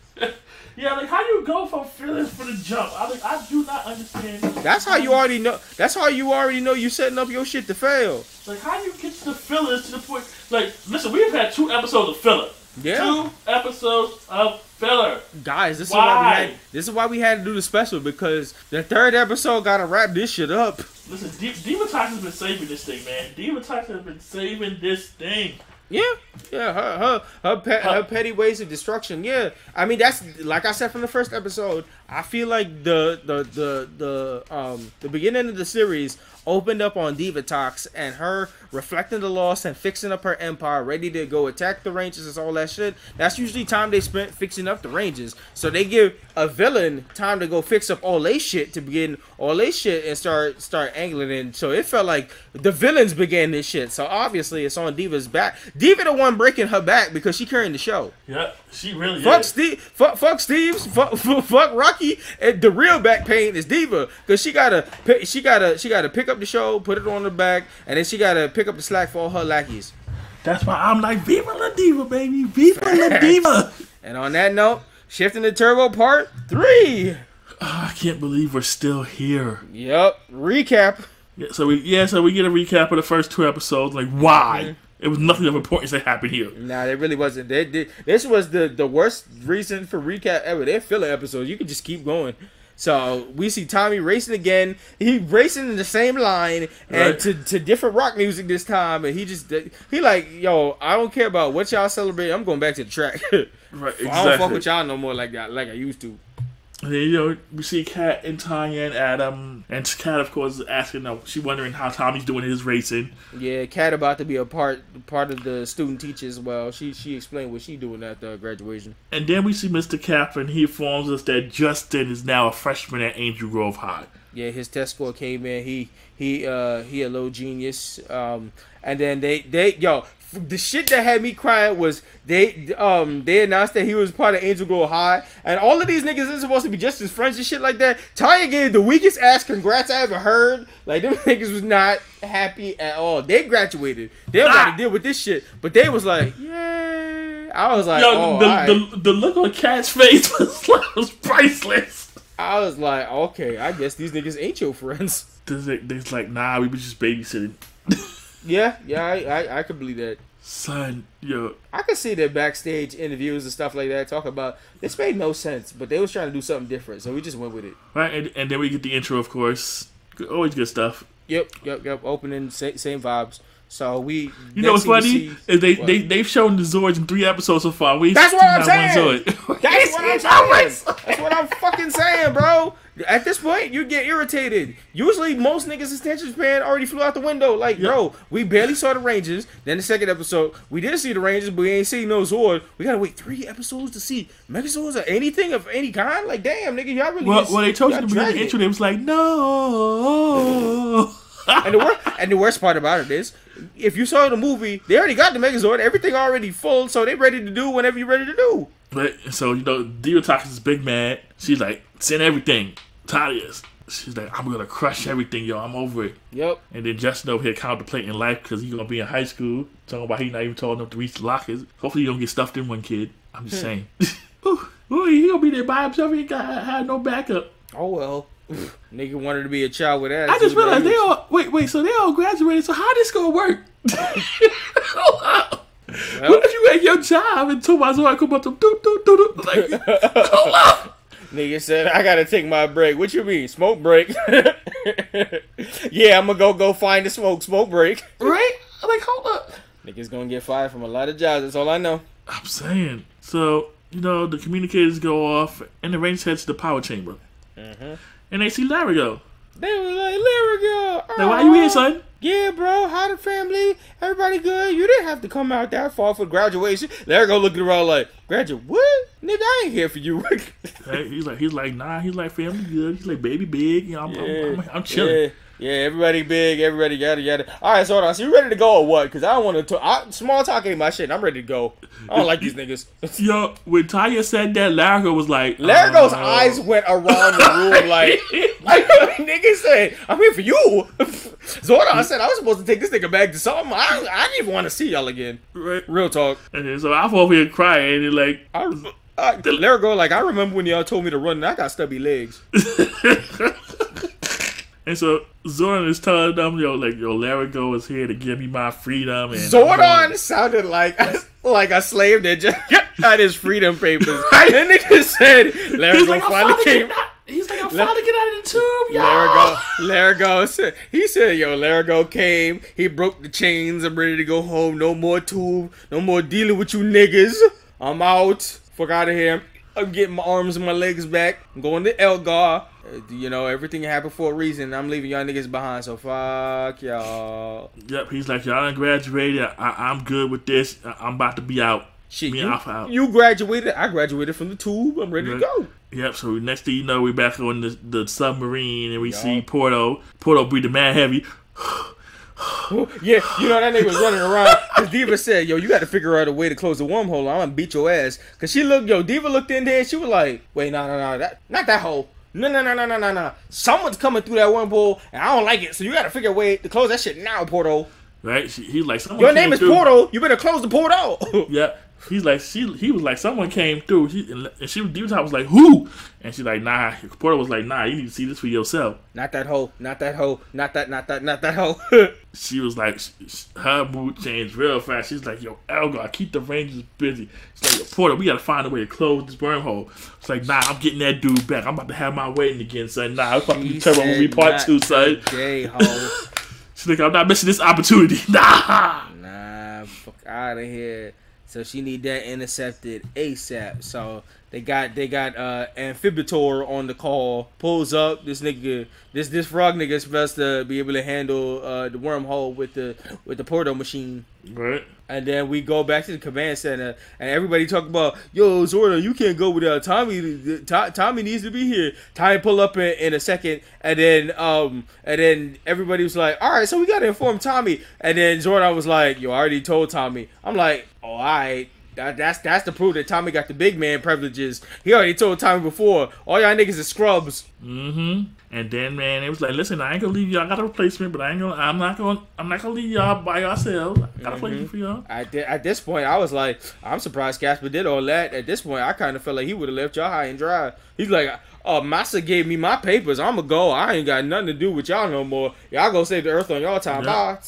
B: Yeah, like how you go from feelings for the jump? I like, I do not understand.
A: That's how you already know. That's how you already know you're setting up your shit to fail.
B: Like how do you get the fillers to the point? Like, listen, we've had two episodes of filler.
A: Yeah.
B: Two episodes of filler.
A: Guys, this is why we had this is why we had to do the special because the third episode gotta wrap this shit up.
B: Listen, D- Divatox has been saving this thing, man. Tox has been saving this thing.
A: Yeah, yeah, her her her, pe- her petty ways of destruction. Yeah, I mean that's like I said from the first episode. I feel like the the the the um the beginning of the series opened up on Divatox and her reflecting the loss and fixing up her empire, ready to go attack the Rangers and all that shit. That's usually time they spent fixing up the Rangers. So they give a villain time to go fix up all they shit to begin all they shit and start start angling in. So it felt like the villains began this shit. So obviously it's on Diva's back. Diva the one breaking her back because she carrying the show.
B: Yep, she really
A: Fuck
B: is.
A: Steve, fuck, fuck Steve's, fuck, fuck Rocky, and the real back pain is Diva because she gotta, she gotta, she gotta pick up the show, put it on the back, and then she gotta pick up the slack for all her lackeys.
B: That's why I'm like, Viva la Diva, baby. Viva la Diva.
A: And on that note, shifting to Turbo Part Three.
B: Ah, I can't believe we're still here.
A: Yep, recap.
B: Yeah, so we yeah, so we get a recap of the first two episodes. Like, why? It was nothing of importance that happened here.
A: Nah, it really wasn't. They, they, this was the the worst reason for recap ever. They're filler episodes. You can just keep going. So we see Tommy racing again. He racing in the same line and
B: Right.
A: to, to different rock music this time. And he just he like yo, I don't care about what y'all celebrate. I'm going back to the track.
B: Right, exactly.
A: I don't fuck with y'all no more like that, like I used to.
B: And then, you know, we see Kat and Tanya and Adam, and Kat, of course, is asking, uh, she wondering how Tommy's doing his racing.
A: Yeah, Kat about to be a part part of the student teacher as well. She she explained what she doing after graduation.
B: And then we see Mr. Cap, and he informs us that Justin is now a freshman at Angel Grove High.
A: Yeah, his test score came in. He he uh he a low genius. Um, and then they they yo the shit that had me crying was they um they announced that he was part of Angel Grove High, and all of these niggas is supposed to be just his friends and shit like that. Tanya gave the weakest ass congrats I ever heard. Like them niggas was not happy at all. They graduated. They don't
B: Ah.
A: to deal with this shit, but they was like, yeah. I was like,
B: Yo,
A: oh,
B: the,
A: alright.
B: the, the look on Kat's face was, was priceless.
A: I was like, okay, I guess these niggas ain't your friends.
B: They're like, nah, we was just babysitting.
A: Yeah, yeah, I, I, I could believe that.
B: Son, yo,
A: I could see their backstage interviews and stuff like that talk about this made no sense, but they was trying to do something different, so we just went with it.
B: right? And, and then we get the intro, of course. Always good stuff.
A: Yep, yep, yep. Opening, same, same vibes. So we.
B: You know what's funny?
A: see-
B: Is they,
A: What?
B: they, they've shown the Zords in three episodes so far. We
A: That's what I'm saying. That's what I'm saying. That's what I'm fucking saying, bro. At this point, you get irritated. Usually, most niggas' attention span already flew out the window. Like, bro, we barely saw the Rangers. Then the second episode, we did see the Rangers, but we ain't seen no Zord. We gotta wait three episodes to see Megazords or anything of any kind. Like, damn, nigga, y'all really.
B: Well,
A: just-
B: well, they told you
A: y'all
B: in the beginning of the
A: dragging
B: intro,
A: it.
B: they was like, no.
A: And the, wor- and the worst part about it is, if you saw the movie, they already got the Megazord. Everything already full, so they ready to do whatever you're ready to do.
B: But so you know, Divatox is big mad. She's like, send everything. Talius. She's like, I'm gonna crush everything, yo. I'm over it.
A: Yep.
B: And then Justin over here contemplating life because he's gonna be in high school. Talking about he not even tall enough to reach the lockers. Hopefully, you don't get stuffed in one kid. I'm just hmm. saying. Ooh, ooh, he gonna be there by himself. He ain't got had no backup.
A: Oh well. Nigga wanted to be a child with
B: ass.
A: I
B: just realized they all wait, wait. So they all graduated. So how this gonna work? what if you at your job and Tomazo come up to do do do do like hold up?
A: Nigga said, I gotta take my break. What you mean? Smoke break? yeah, I'm gonna go go find the smoke. Smoke break.
B: Right? Like hold up.
A: Niggas gonna get fired from a lot of jobs. That's all I know.
B: I'm saying. So, you know, the communicators go off and the Rangers heads to the power chamber. Mm-hmm. And they see Lerigot.
A: They was like, Lyrica.
B: Like, why you here, oh, son?
A: Yeah, bro. How the family? Everybody good? You didn't have to come out that far for graduation. Larry looking around like, graduate what? Nigga, I ain't here for you.
B: hey, he's like, he's like, nah. He's like, family good. He's like, baby big. You know, I'm, yeah, I'm, I'm, I'm chilling.
A: Yeah. Yeah, everybody big, everybody yada yada. All right, so hold on. So you ready to go or what? Because I don't want to. talk. small talk ain't my shit. I'm ready to go. I don't like these niggas.
B: Yo, when Tanya said that, Largo was like,
A: Largo's uh, eyes went around the room like, like nigga said, "I'm here for you." Zordon I said, "I was supposed to take this nigga back to something. I, I didn't even want to see y'all again." Right. Real talk.
B: And so I'm over here crying and like,
A: I, I, Largo, like I remember when y'all told me to run, and I got stubby legs.
B: And so Zordon is telling them, yo, like, yo, Lerigot is here to give me my freedom. And
A: Zordon sounded like like a slave that just got his freedom papers. and nigga said Lerigot like, finally came.
B: He's like, I'm finally get out of the tube,
A: yo. Lerigot, Lerigot said, he said, yo, Lerigot came, he broke the chains, I'm ready to go home, no more tube, no more dealing with you niggas. I'm out, fuck out of here. I'm getting my arms and my legs back. I'm going to Elgar. Uh, you know, everything happened for a reason. I'm leaving y'all niggas behind, so fuck y'all.
B: Yep, he's like, y'all done graduated. I- am good with this. I- am about to be out.
A: Shit, you, out. you graduated. I graduated from the tube. I'm ready to go.
B: Yep. So next thing you know, we're back on the, the submarine, and we see Porto. Porto breathing mad heavy.
A: yeah, you know that nigga was running around. Cause Diva said, "Yo, you got to figure out a way to close the wormhole. I'm gonna beat your ass." Cause she looked, yo, Diva looked in there. And she was like, "Wait, no, no, no, that not that hole. No, no, no, no, no, no, no. Someone's coming through that wormhole, and I don't like it. So you got to figure a way to close that shit now, Porto."
B: Right? He's like,
A: "Your name is through. Porto. You better close the portal."
B: yeah. He's like, she. He was like, someone came through. She, and she, Diva was like, who? And she's like, nah. Porto was like, nah. You need to see this for yourself.
A: Not that hoe. Not that hoe. Not that. Not that. Not that hoe.
B: she was like, her mood changed real fast. She's like, yo, Elgar, I keep the Rangers busy. She's like, Porto, we gotta find a way to close this wormhole. It's like, nah, I'm getting that dude back. I'm about to have my wedding again, son. Nah, it's about to be Turbo Movie Part Two, son. Hoe. She's like, I'm not missing this opportunity. Nah.
A: Nah, fuck out of here. So she need that intercepted ASAP. So they got they got uh Amphibidor on the call. Pulls up. This nigga this this frog nigga is supposed to be able to handle uh the wormhole with the with the portal machine.
B: Right.
A: And then we go back to the command center, and everybody talk about, "Yo, Zordon, you can't go without Tommy. Tommy needs to be here." Tommy pull up in, in, a second, and then um, and then everybody was like, "All right, so we gotta inform Tommy." And then Zordon was like, "You already told Tommy." I'm like, "Oh, all right." That, that's that's the proof that Tommy got the big man privileges. He already told Tommy before, all y'all niggas is scrubs.
B: Mm-hmm. And then man, it was like, listen, I ain't gonna leave y'all. I got a replacement, but I ain't gonna. I'm not gonna. I'm not gonna leave y'all by yourselves. I got a mm-hmm. replacement for y'all.
A: At, at this point, I was like, I'm surprised Casper did all that. At this point, I kind of felt like he would have left y'all high and dry. He's like, oh, Massa gave me my papers. I'ma go. I ain't got nothing to do with y'all no more. Y'all go save the earth on y'all time. Yep. Bye.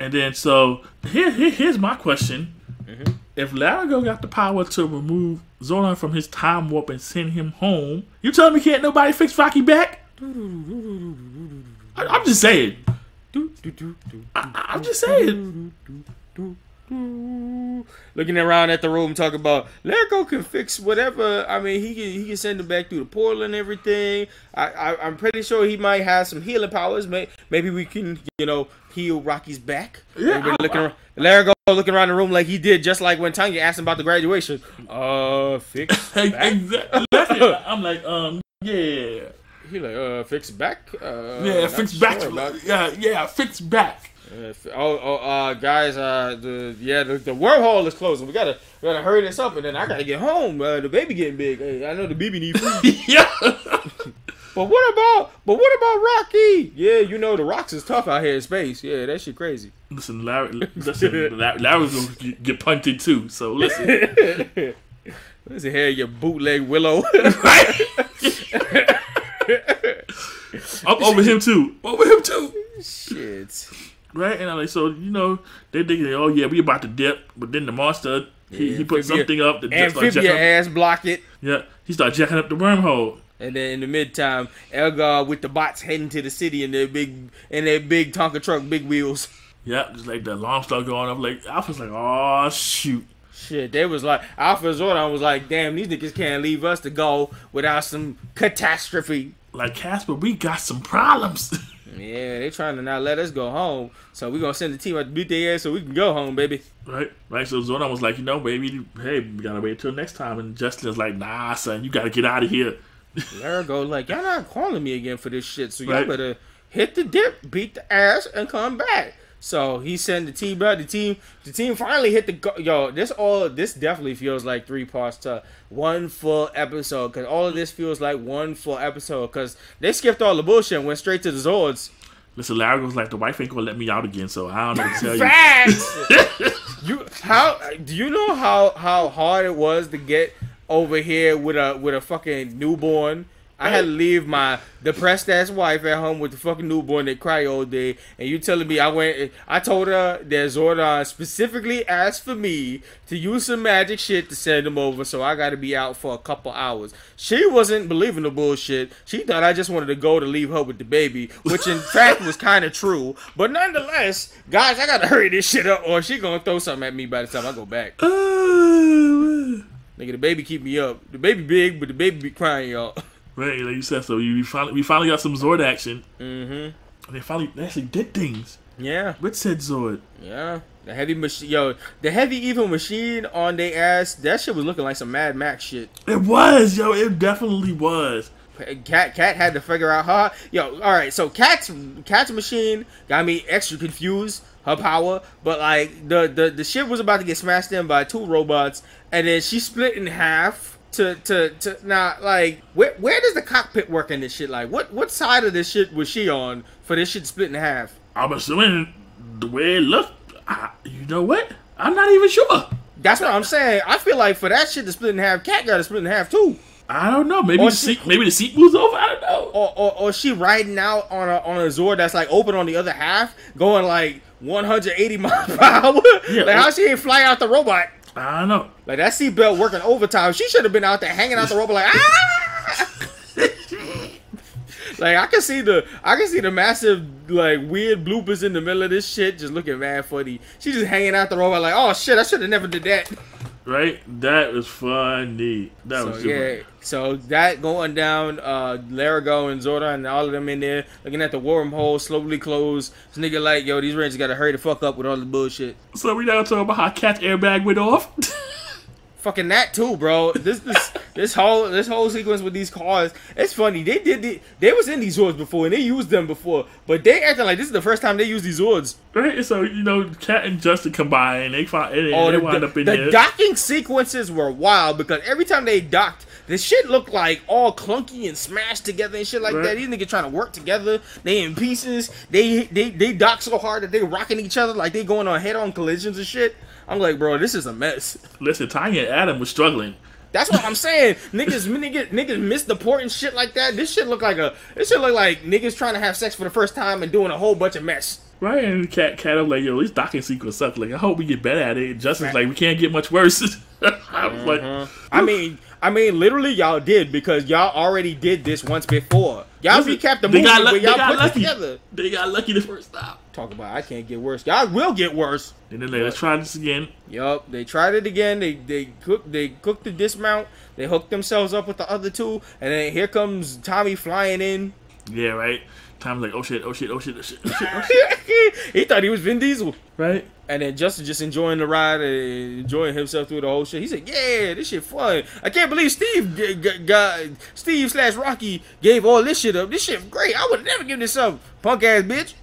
B: And then so here, here here's my question. Mm-hmm. If Lerigot got the power to remove Zordon from his time warp and send him home, you telling me can't nobody fix Rocky back? I, am just saying. I, am just saying.
A: Looking around at the room, talking about Lerigot can fix whatever. I mean, he can he can send him back through the portal and everything. I, I am pretty sure he might have some healing powers. Maybe we can you know heal Rocky's back. Yeah, looking around, Lerigot looking around the room like he did, just like when Tanya asked him about the graduation. Uh, fix back.
B: exactly. I'm like, um, yeah.
A: He like, uh, fix back. Uh,
B: yeah, fix back. Yeah, yeah, fix back.
A: Uh, oh, oh, uh, guys, uh, the yeah, the, the wormhole is closing. We gotta, we gotta hurry this up, and then I gotta get home. Uh, the baby getting big. Hey, I know the baby need food. yeah. But what about but what about Rocky? Yeah, you know the rocks is tough out here in space. Yeah, that shit crazy.
B: Listen, Larry, listen, Larry's gonna get punted too. So listen.
A: listen here, you bootleg Willow.
B: I'm over him too. Over him too.
A: Shit.
B: Right, and I'm like, so you know, they thinking, oh yeah, we about to dip, but then the monster he, yeah, he put something up
A: that just amphibia ass block it.
B: Yeah, he started jacking up the wormhole.
A: And then in the meantime, Elgar with the bots heading to the city in their big in their big Tonka truck, big wheels.
B: Yeah, just like the alarm start going up. Like Alpha's like, oh shoot.
A: Shit, they was like Alpha Zordon was like, damn, these niggas can't leave us to go without some catastrophe.
B: Like Casper, we got some problems.
A: Yeah, they trying to not let us go home. So we gonna send the team out to beat their ass so we can go home, baby.
B: Right, right. So Zordon was like, you know, baby, hey, we gotta wait till next time. And Justin was like, nah, son, you gotta get out of here.
A: Largo like, y'all not calling me again for this shit, so y'all
B: Right.
A: better hit the dip, beat the ass, and come back. So he sent the team back. The team, the team finally hit the go- yo. This all this definitely feels like three parts to one full episode because all of this feels like one full episode because they skipped all the bullshit and went straight to the Zords.
B: Listen, Larry was like, the wife ain't gonna let me out again, so I don't know what to tell you.
A: Facts. you how do you know how how hard it was to get over here with a with a fucking newborn? I had to leave my depressed ass wife at home with the fucking newborn that cry all day, and you telling me I went? I told her that Zordon specifically asked for me to use some magic shit to send him over, so I got to be out for a couple hours. She wasn't believing the bullshit. She thought I just wanted to go to leave her with the baby, which in fact was kind of true. But nonetheless, guys, I gotta hurry this shit up, or she gonna throw something at me by the time I go back.
B: Oh,
A: Nigga, the baby keep me up. The baby big, but the baby be crying, y'all.
B: right, like you said, so you finally we finally got some Zord action.
A: Mm-hmm.
B: They finally they actually did things
A: Yeah,
B: with said Zord.
A: yeah. The heavy machine, yo, the heavy evil machine on their ass. That shit was looking like some Mad Max shit.
B: It was, yo, it definitely was.
A: Kat Kat had to figure out how. Yo, all right. So Kat's Kat's machine got me extra confused. Her power, but like the the the ship was about to get smashed in by two robots, and then she split in half. To to to now like where where does the cockpit work in this shit? Like what what side of this shit was she on for this shit split in half?
B: I'm assuming the way it looked, I, you know what? I'm not even sure.
A: That's what I'm saying. I feel like for that shit to split in half, Kat got to split in half too.
B: I don't know. Maybe
A: Or
B: the
A: she-
B: seat, maybe the seat moves over. I don't know.
A: or, or, or she riding out on a on a Zord that's like open on the other half, going like 180 miles per hour.
B: Yeah,
A: like how she ain't fly out the robot?
B: I don't know.
A: Like that seatbelt working overtime. She should have been out there hanging out the robot like ah. like I can see the I can see the massive like weird bloopers in the middle of this shit just looking mad funny. She just hanging out the robot like oh shit I should have never did that.
B: Right? That was funny. That
A: So
B: was super.
A: yeah, so that going down, uh, Lerigot and Zordon and all of them in there looking at the wormhole slowly close. This nigga like, yo, these Rangers gotta hurry the fuck up with all the bullshit.
B: So we now talking about how Kat's airbag went off.
A: Fucking that too, bro. This this this whole this whole sequence with these cars, it's funny. They did the, they was in these Zords before and they used them before, but they acting like this is the first time they use these Zords.
B: right? So you know, Kat and Justin combine. They find and
A: Oh,
B: they
A: the,
B: wind up in
A: the
B: there.
A: docking sequences were wild because every time they docked, the shit looked like all clunky and smashed together and shit like
B: Right.
A: that. These niggas trying to work together. They in pieces. They they they dock so hard that they rocking each other like they going on head on collisions and shit. I'm like, bro, this is a mess.
B: Listen, Tanya and Adam was struggling.
A: That's what I'm saying. niggas, niggas, niggas miss the port and shit like that. This shit look like a. This shit look like niggas trying to have sex for the first time and doing a whole bunch of mess.
B: Right, and Kat, Kat, I'm like, yo, this docking sequence sucks. Like, I hope we get better at it. Justin's like, we can't get much worse. I was like, mm-hmm.
A: I mean, I mean, literally, y'all did because y'all already did this once before. Y'all
B: listen,
A: recapped the movie
B: got
A: where y'all
B: got
A: put
B: lucky.
A: together.
B: They got lucky the first time.
A: Talk about I can't get worse. Y'all will get worse.
B: And then they, let's try this again.
A: Yup, they tried it again. They they cooked they cooked the dismount. They hooked themselves up with the other two, and then here comes Tommy flying in.
B: Yeah, right. Time's like, oh shit, oh shit, oh shit, oh shit, oh shit, oh shit.
A: he thought he was Vin Diesel.
B: right?
A: And then Justin just enjoying the ride and enjoying himself through the whole shit. He said, "Yeah, this shit fun. I can't believe Steve g- g- Steve slash Rocky gave all this shit up. This shit great. I would never give this up, punk ass bitch."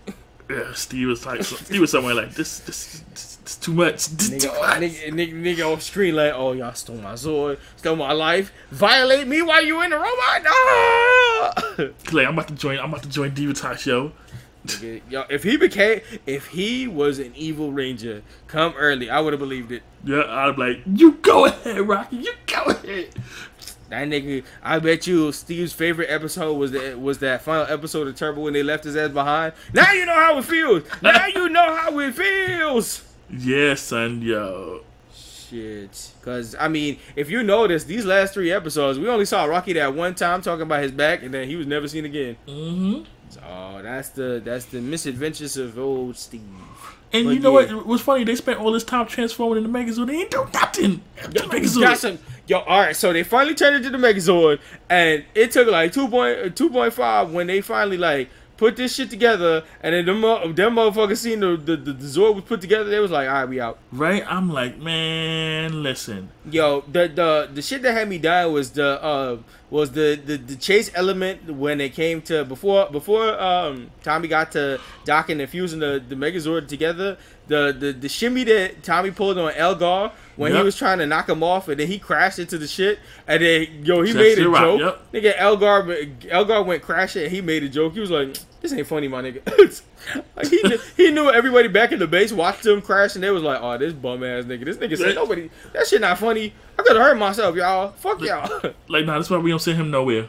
B: Yeah, Steve was like, Steve was somewhere like, this, this, this, this too much. This
A: Nigga,
B: too much.
A: nigga, nigga, nigga off screen like, "Oh, y'all stole my sword, stole my life, violate me while you in the robot." No.
B: Clay, I'm about to join. I'm about to join Diva Talk show.
A: Nigga, yo, if he became, if he was an evil ranger, come early, I would have believed it.
B: Yeah, I'd be like, you go ahead, Rocky. You go ahead.
A: That nigga, I bet you Steve's favorite episode was that was that final episode of Turbo when they left his ass behind. Now you know how it feels. Now you know how it feels.
B: Yeah, son, yo.
A: Shit, because I mean, if you notice these last three episodes, we only saw Rocky that one time talking about his back, and then he was never seen again.
B: Mm-hmm.
A: So that's the that's the misadventures of old Steve.
B: And
A: But
B: you know
A: yeah.
B: what? What's funny? They spent all this time transforming into Megazord. They ain't do nothing. The
A: Got
B: Megazord.
A: some, yo, all right. So they finally turned into the Megazord, and it took like 2.2.5 when they finally like put this shit together, and then them, them motherfuckers seen the, the, the, the Zord was put together. They was like, all right, we out.
B: Right? I'm like, man, listen.
A: Yo, the the the shit that had me die was the uh was the, the the chase element when it came to before before um Tommy got to docking and fusing the the Megazord together. The the the shimmy that Tommy pulled on Elgar when he was trying to knock him off, and then he crashed into the shit, and then yo he
B: That's
A: made a
B: right,
A: joke. Nigga Elgar Elgar went crashing, and he made a joke. He was like, "This ain't funny, my nigga." like he knew, he knew everybody back in the base watched him crash, and they was like, "Oh, this bum ass nigga. This nigga said nobody. That shit not funny. I could have hurt myself, y'all. Fuck y'all."
B: Like, nah, that's why we don't send him nowhere.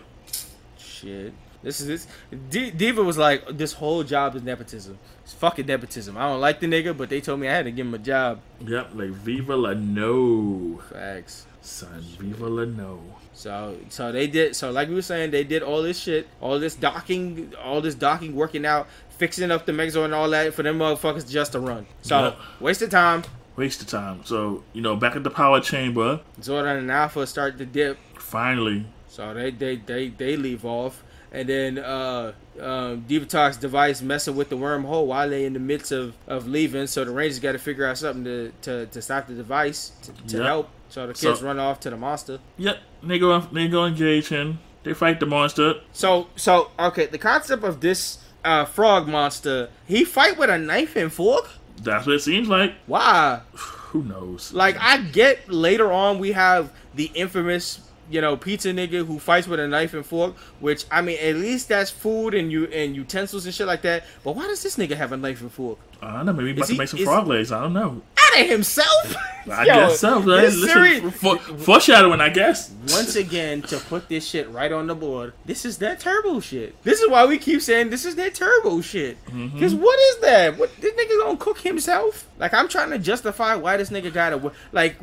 A: Shit. This is this. D- Diva was like, this whole job is nepotism. It's fucking nepotism. I don't like the nigga, but they told me I had to give him a job.
B: Yep, like Viva la no.
A: Facts.
B: Son, Viva la no.
A: So, so they did. So, like we were saying, they did all this shit, all this docking, all this docking, working out, fixing up the Megazord and all that for them motherfuckers just to run. So,
B: Yep.
A: waste of time.
B: Waste of time. So, you know, back at the power chamber,
A: Zordon and Alpha start to dip.
B: finally,
A: So they they they they leave off, and then uh, um, Divatox device messing with the wormhole while they in the midst of, of leaving. So the Rangers got to figure out something to, to, to stop the device to, to
B: Yep.
A: help. So the kids
B: So-
A: run off to the monster.
B: yep, they go they go engage him. They fight the monster.
A: So so okay, the concept of this uh, frog monster, he fight with a knife and fork.
B: That's what it seems like.
A: Why?
B: Who knows?
A: Like I get later on we have the infamous you know pizza nigga who fights with a knife and fork, which I mean at least that's food and you and utensils and shit like that. But why does this nigga have a knife and fork?
B: I don't know. Maybe he's about
A: Is
B: to make some frog legs. I don't know.
A: Out of himself.
B: I
A: Yo,
B: guess so. Right? Listen,
A: series-
B: for, foreshadowing, I guess.
A: Once again, to put this shit right on the board, this is that turbo shit. This is why we keep saying this is that turbo shit. Mm-hmm. Because what is that? What this nigga gonna cook himself? Like I'm trying to justify why this nigga gotta we- like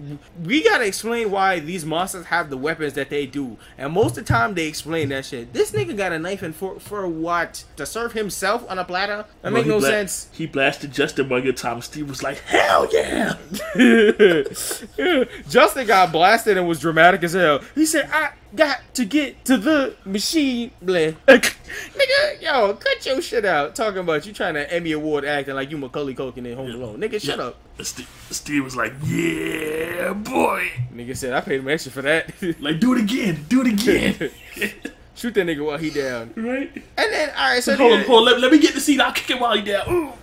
A: we gotta explain why these monsters have the weapons that they do, and most of the time they explain that shit. This nigga got a knife and fork for what? To serve himself on a platter? That
B: Well,
A: make no
B: bla-
A: sense.
B: He blasted Justin one good time. Steve was like, "Hell yeah!"
A: Justin got blasted and was dramatic as hell. He said, "I got to get to the machine." Bleh. Nigga, yo, cut your shit out. Talking about you trying to Emmy Award acting like you Macaulay Culkin in Home Alone. Nigga, shut up.
B: Steve, Steve was like, "Yeah, boy!
A: Nigga said I paid him extra for that.
B: Like, do it again, do it again."
A: Shoot that nigga while he down.
B: right?
A: And then, all right, so
B: Hold on, hold on. Let, let me get the seat. I'll kick it while he down. Ooh,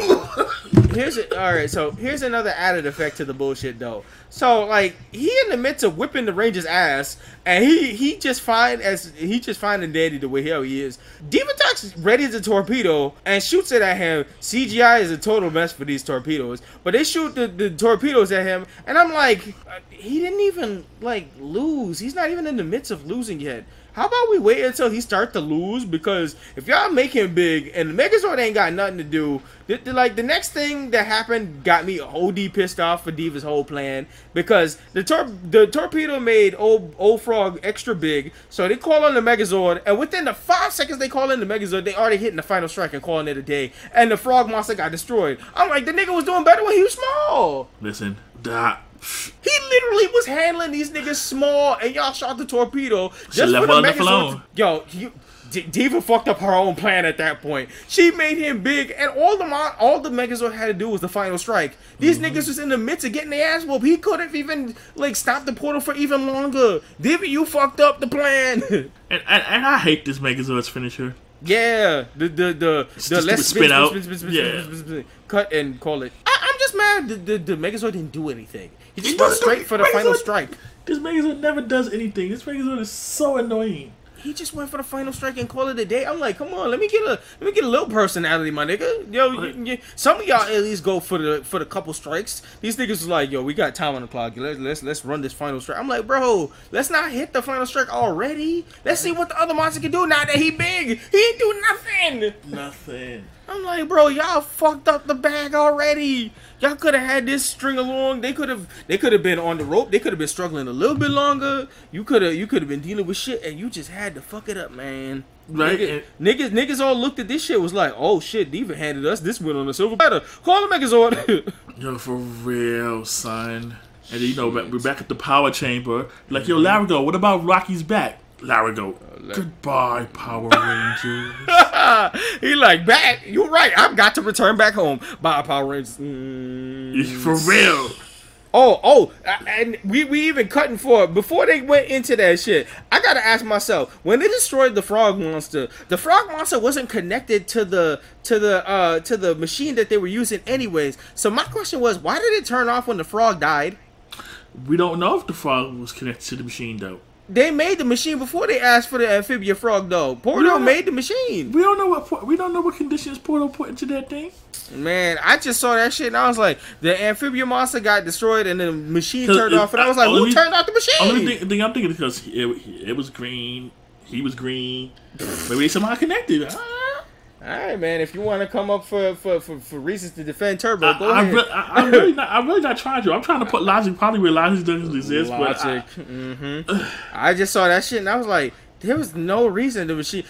B: ooh.
A: here's a, all right. So here's another added effect to the bullshit though. So like he in the midst of whipping the Rangers ass, and he he just fine as he just finding daddy the way hell he is. Divatox ready a torpedo and shoots it at him. CGI is a total mess for these torpedoes, but they shoot the, the torpedoes at him, and I'm like, uh, he didn't even like lose. He's not even in the midst of losing yet. How about we wait until he start to lose? Because if y'all make him big and Megazord ain't got nothing to do, like the next thing that happened got me OD pissed off for Diva's whole plan because the tor- the torpedo made old old frog extra big, so they call on the Megazord, and within the five seconds they call in the Megazord, they already hitting the final strike and calling it a day, and the frog monster got destroyed. I'm like, the nigga was doing better when he was small.
B: Listen, that
A: He literally was handling these niggas small, and y'all shot the torpedo just
B: left
A: for the
B: the floor.
A: Yo, you, D- Diva fucked up her own plan at that point. She made him big, and all the mon- all the Megazord had to do was the final strike. These
B: Mm-hmm.
A: niggas was in the midst of getting their ass whooped. He could have even like stopped the portal for even longer. Diva, you fucked up the plan.
B: and, and and I hate this Megazord's finisher.
A: yeah, the the the the
B: stupid
A: let's
B: spin out.
A: yeah. Cut and call it. I, I'm just mad the, the the Megazord didn't do anything. He just went straight for the final strike.
B: This Megazord never does anything. This Megazord is so annoying.
A: He just went for the final strike and called it a day. I'm like, come on, let me get a let me get a little personality, my nigga. Yo, you, you, some of y'all at least go for the for the couple strikes. These niggas was like, yo, we got time on the clock. Let's let's let's run this final strike. I'm like, bro, let's not hit the final strike already. Let's see what the other monster can do now that he big. He ain't do nothing.
B: Nothing.
A: I'm like, bro, y'all fucked up the bag already. Y'all could have had this string along. They could have they could have been on the rope. They could have been struggling a little bit longer. You could have you could have been dealing with shit and you just had to fuck it up, man.
B: Right,
A: Nigga- niggas niggas all looked at this shit was like, oh shit, Diva handed us this win on the silver platter. Call the Megazord.
B: Yo, for real, son. And then, you know, we're back at the power chamber. Like, yo, mm-hmm. Lerigot, what about Rocky's back? Lerigot. Goodbye, Power Rangers.
A: he like back. You're right. I've got to return back home. Bye, Power Rangers. Mm.
B: For real.
A: Oh, oh, and we we even cutting for before they went into that shit. I gotta ask myself when they destroyed the frog monster. The frog monster wasn't connected to the to the uh to the machine that they were using anyways. So my question was, why did it turn off when the frog died?
B: We don't know if the frog was connected to the machine though.
A: They made the machine before they asked for the amphibian frog though. Porto made the machine.
B: We don't know what we don't know what conditions Porto put into that thing.
A: Man, I just saw that shit and I was like, the amphibian monster got destroyed and the machine turned
B: it-
A: off and I was like, who turned off the machine?
B: Only thing, thing I'm thinking is because it, it was green, he was green. Maybe they somehow connected. I,
A: All right, man. If you want to come up for, for, for, for reasons to defend Turbo, go
B: I,
A: ahead.
B: I, I'm really not. I'm really not trying to. I'm trying to put logic probably where logic doesn't exist.
A: Logic.
B: But
A: hmm I just saw that shit and I was like, there was no reason the machine,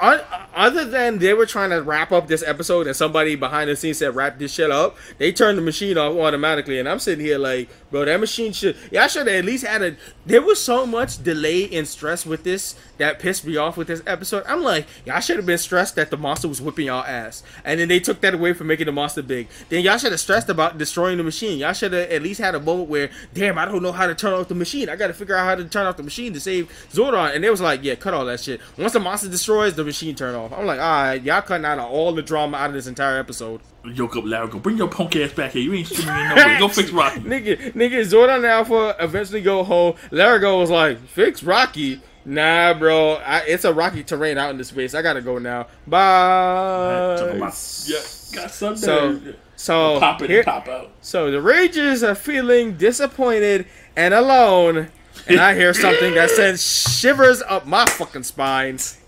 A: un- other than they were trying to wrap up this episode and somebody behind the scenes said wrap this shit up. They turned the machine off automatically, and I'm sitting here like, bro, that machine should. Y'all should have at least had a. There was so much delay and stress with this that pissed me off with this episode. I'm like, y'all should have been stressed that the monster was whipping y'all ass, and then they took that away from making the monster big. Then y'all should have stressed about destroying the machine. Y'all should have at least had a moment where, damn, I don't know how to turn off the machine. I got to figure out how to turn off the machine to save Zordon. And they was like, yeah, cut all that shit. Once the monster destroys, the machine turn off. I'm like, all right, y'all cutting out all the drama out of this entire episode.
B: yoke up, Larry. Go bring your punk ass back here. You ain't streaming in nowhere. Go fix Rocky.
A: nigga, nigga, Zordon and Alpha eventually go home. Lerigot was like, fix Rocky. Nah, bro, I, it's a rocky terrain out in this space. I gotta go now. Bye.
B: Talking about- yeah, got something.
A: So, so
B: pop in
A: here-
B: and pop out.
A: So the Rangers are feeling disappointed and alone, and I hear something that sends shivers up my fucking spines.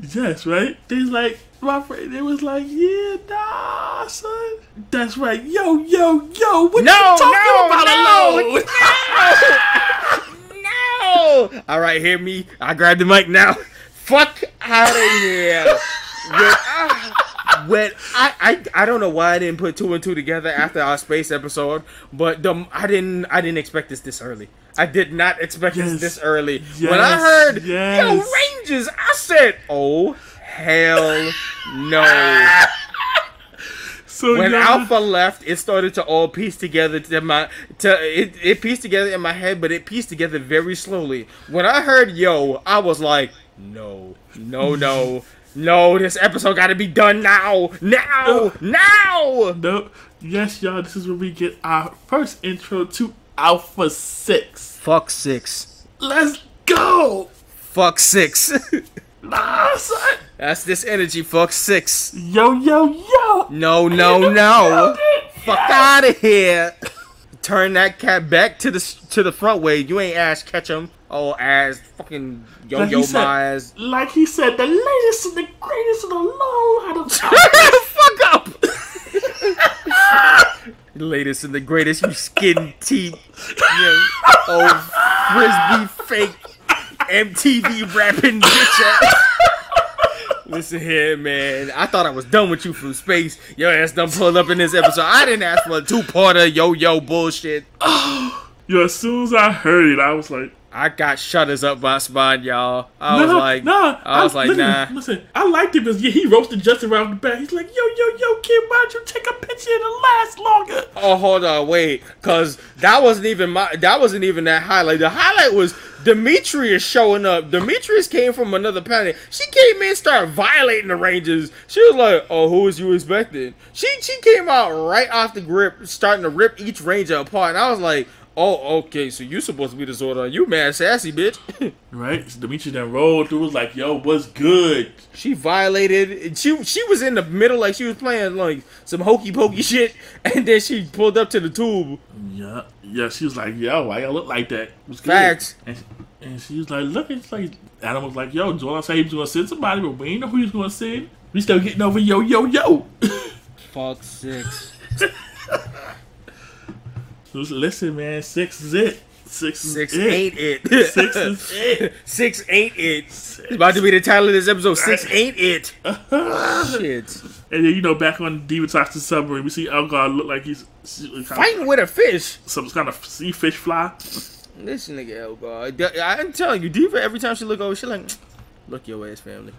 B: Yes, right? They was like, my friend, they was like, yeah, nah, son. That's right. Yo, yo, yo, what
A: No,
B: you talking
A: no,
B: about
A: no,
B: alone?
A: No! All right, hear me. I grabbed the mic now. Fuck out of here. When I, when I, I I don't know why I didn't put two and two together after our space episode, but the I didn't I didn't expect this this early. I did not expect
B: Yes.
A: this this early. when I heard
B: yes.
A: yo Rangers, I said, oh hell no.
B: So
A: when
B: y'all-
A: Alpha left, it started to all piece together to my to it, it pieced together in my head, but it pieced together very slowly. When I heard yo, I was like, no, no, no, no, this episode gotta be done now. Now, now.
B: No, yes, y'all. This is where we get our first intro to Alpha Six.
A: Fuck six.
B: Let's go.
A: Fuck six.
B: Nah, son.
A: That's this energy. Fuck six.
B: Yo, yo, yo.
A: No, no, no. Fuck out of here. Turn that cat back to the to the front way. You ain't ass catch him. Oh, ass fucking yo
B: Like
A: yo
B: said-
A: my ass.
B: Like he said, the latest and the greatest of the long line of
A: Fuck up. Latest and the greatest, you skin teeth, you old oh, frisbee fake MTV rapping bitch. ass. Listen here, man. I thought I was done with you from space. Your ass done pulled up in this episode. I didn't ask for a two-parter yo-yo bullshit.
B: Yo, as soon as I heard it, I was like,
A: I got shutters up my spine, y'all. I was like,
B: nah.
A: I was like,
B: listen,
A: nah.
B: Listen, I liked it because yeah, he roasted Justin right off the bat. He's like, yo, yo, yo, kid, why don't you take a picture and it last longer?
A: Oh, hold on, wait, cause that wasn't even my. That wasn't even that highlight. The highlight was Demetrius showing up. Demetrius came from another planet. She came in, and started violating the Rangers. She was like, "Oh, who was you expecting?" She she came out right off the grip, starting to rip each Ranger apart, and I was like. Oh, okay. So you supposed to be the Zordon. You mad sassy, bitch.
B: Right? So Demetrius then rolled through, was like, yo, what's good?
A: she violated. She she was in the middle, like she was playing like some hokey pokey shit, and then she pulled up to the tube.
B: Yeah, yeah. She was like, "Yo, why y'all look like that?" Was good.
A: Facts.
B: And, and she was like, "Look, it's like Adam was like, yo, Zordon said he was gonna send somebody, but we ain't know who he was gonna send. We still getting over yo, yo, yo."
A: Fuck six.
B: Listen, man, six is it. Six is
A: Six
B: it.
A: ain't it.
B: Six is it.
A: Six ain't it. It's about to be the title of this episode. Six ain't it. Shit.
B: And then you know, back on Demon Toxin submarine, we see Elgar look like he's
A: Fighting with a fish.
B: some kind of sea fish fly.
A: This nigga, god, I'm telling you, Diva. Every time she look over, she like, look your ass, family.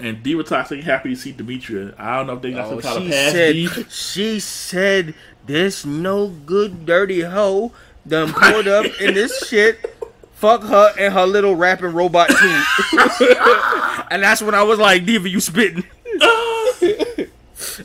B: And Diva Toxic happy to see Dimitria. I don't know if they got
A: Oh,
B: some kind of past
A: said, she said, this no good dirty hoe done pulled up in this shit. Fuck her and her little rapping robot too. and that's when I was like, Diva, you spitting.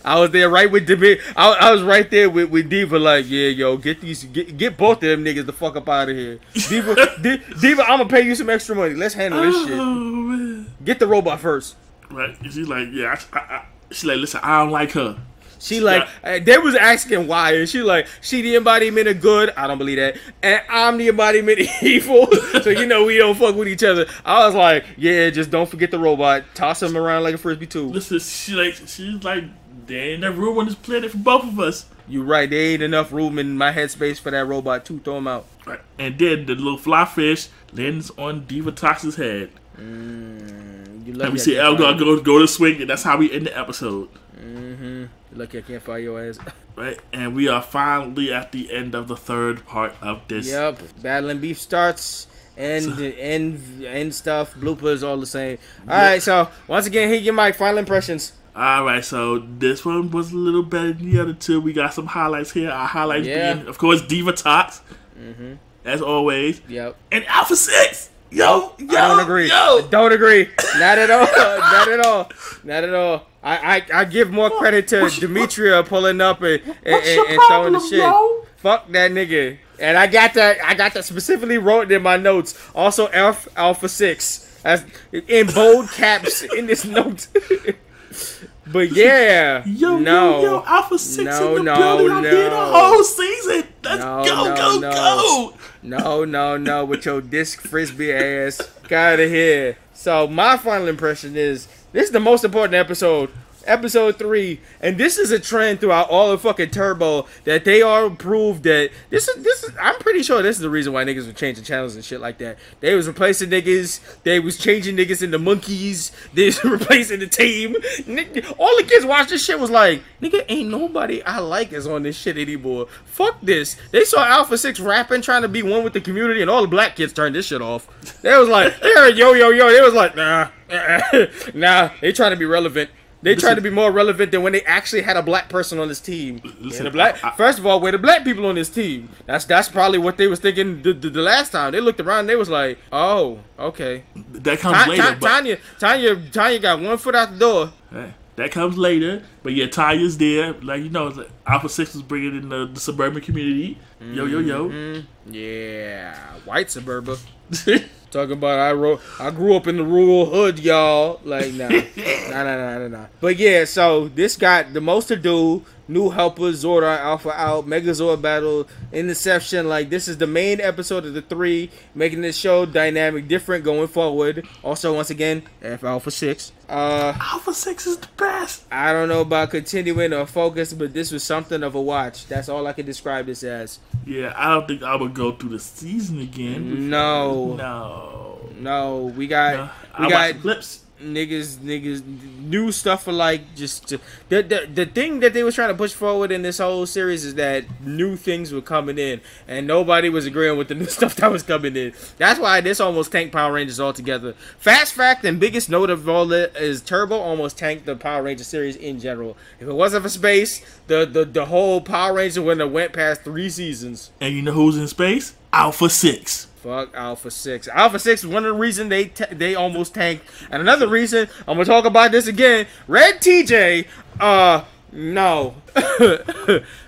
A: I was there right with Diva. I, I was right there with, with Diva, like, yeah, yo, get these, get, get both of them niggas the fuck up out of here. Diva, Di- Diva, I'm gonna pay you some extra money. Let's handle this
B: Oh,
A: shit.
B: man.
A: Get the robot first.
B: Right? And she's like, yeah. I, I, I, she's like, listen, I don't like her.
A: She like uh, they was asking why, and she like she the embodiment of good. I don't believe that, and I'm the embodiment of evil. so you know we don't fuck with each other. I was like, yeah, just don't forget the robot. Toss him around like a frisbee too.
B: Listen, she like, she's like, there ain't enough room on this planet for both of us.
A: You right? There ain't enough room in my headspace for that robot too. Throw him out.
B: Right. And then the little fly fish lands on Diva Toxic's head.
A: Mm, you
B: And we see Elgar go go to swing, and that's how we end the episode.
A: Mhm. Lucky I can't find your ass.
B: Right? And we are finally at the end of the third part of this.
A: yep. Battling beef starts. And end end stuff bloopers all the same. All right, so once again, hit your mic. Final impressions.
B: All right, so this one was a little better than the other two. We got some highlights here. Our highlights
A: Yeah.
B: being, of course, Divatox,
A: Mhm.
B: as always,
A: Yep.
B: and Alpha Six. Yo, yo,
A: I don't agree.
B: Yo,
A: Don't agree. Not at all. Not at all. Not at all. I, I, I give more credit to
B: what's your-
A: Dimitria pulling up and, and, and, and throwing the shit.
B: yo?
A: Fuck that nigga. And I got that. I got that specifically wrote in my notes. Also, Alpha Alpha Six as in bold caps in this note. but yeah,
B: yo,
A: no,
B: yo, yo, Alpha Six
A: No,
B: in the
A: no,
B: building. Here the whole season. Let's
A: No,
B: go,
A: no,
B: go,
A: no.
B: go.
A: No, no, no, with your disc frisbee ass. Got out of here. So my final impression is this is the most important episode. Episode three, and this is a trend throughout all of fucking Turbo that they all proved that this is this is. I'm pretty sure this is the reason why niggas were changing channels and shit like that. They was replacing niggas. They was changing niggas into monkeys. They was replacing the team. All the kids watched this shit was like, nigga, ain't nobody I like is on this shit anymore. Fuck this. They saw Alpha Six rapping, trying to be one with the community, and all the black kids turned this shit off. They was like, yo yo yo. They was like, nah, nah. They trying to be relevant. They tried to be more relevant than when they actually had a black person on this team.
B: Listen,
A: the black,
B: I-
A: first of all, where the black people on this team? That's that's probably what they was thinking the, the, the last time. They looked around, and they was like, oh, okay.
B: That comes
A: Ta-
B: later.
A: Ta-
B: but,
A: Tanya, Tanya, Tanya got one foot out the door.
B: Hey, that comes later. But yeah, Tanya's there. Like you know, like Alpha Six is bringing in the, the suburban community. Yo, yo, yo.
A: Mm-hmm. Yeah, white suburban. Talking about I wrote, I grew up in the rural hood, y'all. Like nah, nah, nah, nah, nah, nah. But yeah, so this got the most to do. New helpers, Zordon Alpha out, Megazord battle, Interception. Like this is the main episode of the three, making this show dynamic, different going forward. Also, once again, F Alpha Six. Uh,
B: Alpha Six is the best.
A: I don't know about continuing or focus, but this was something of a watch. That's all I can describe this as.
B: Yeah, I don't think I would go through the season again.
A: No.
B: No.
A: No, we got
B: No.
A: we
B: I
A: got
B: clips.
A: Niggas niggas new stuff for like just to, the, the the thing that they was trying to push forward in this whole series is that new things were coming in and nobody was agreeing with the new stuff that was coming in. That's why this almost tanked Power Rangers altogether. Fast fact and biggest note of all that is Turbo almost tanked the Power Ranger series in general. If it wasn't for space, the the, the whole Power Ranger wouldn't have went past three seasons.
B: And you know who's in space? Alpha Six.
A: Fuck Alpha Six. Alpha Six is one of the reasons they ta they almost tanked, and another reason I'm gonna talk about this again. Red TJ, uh, no.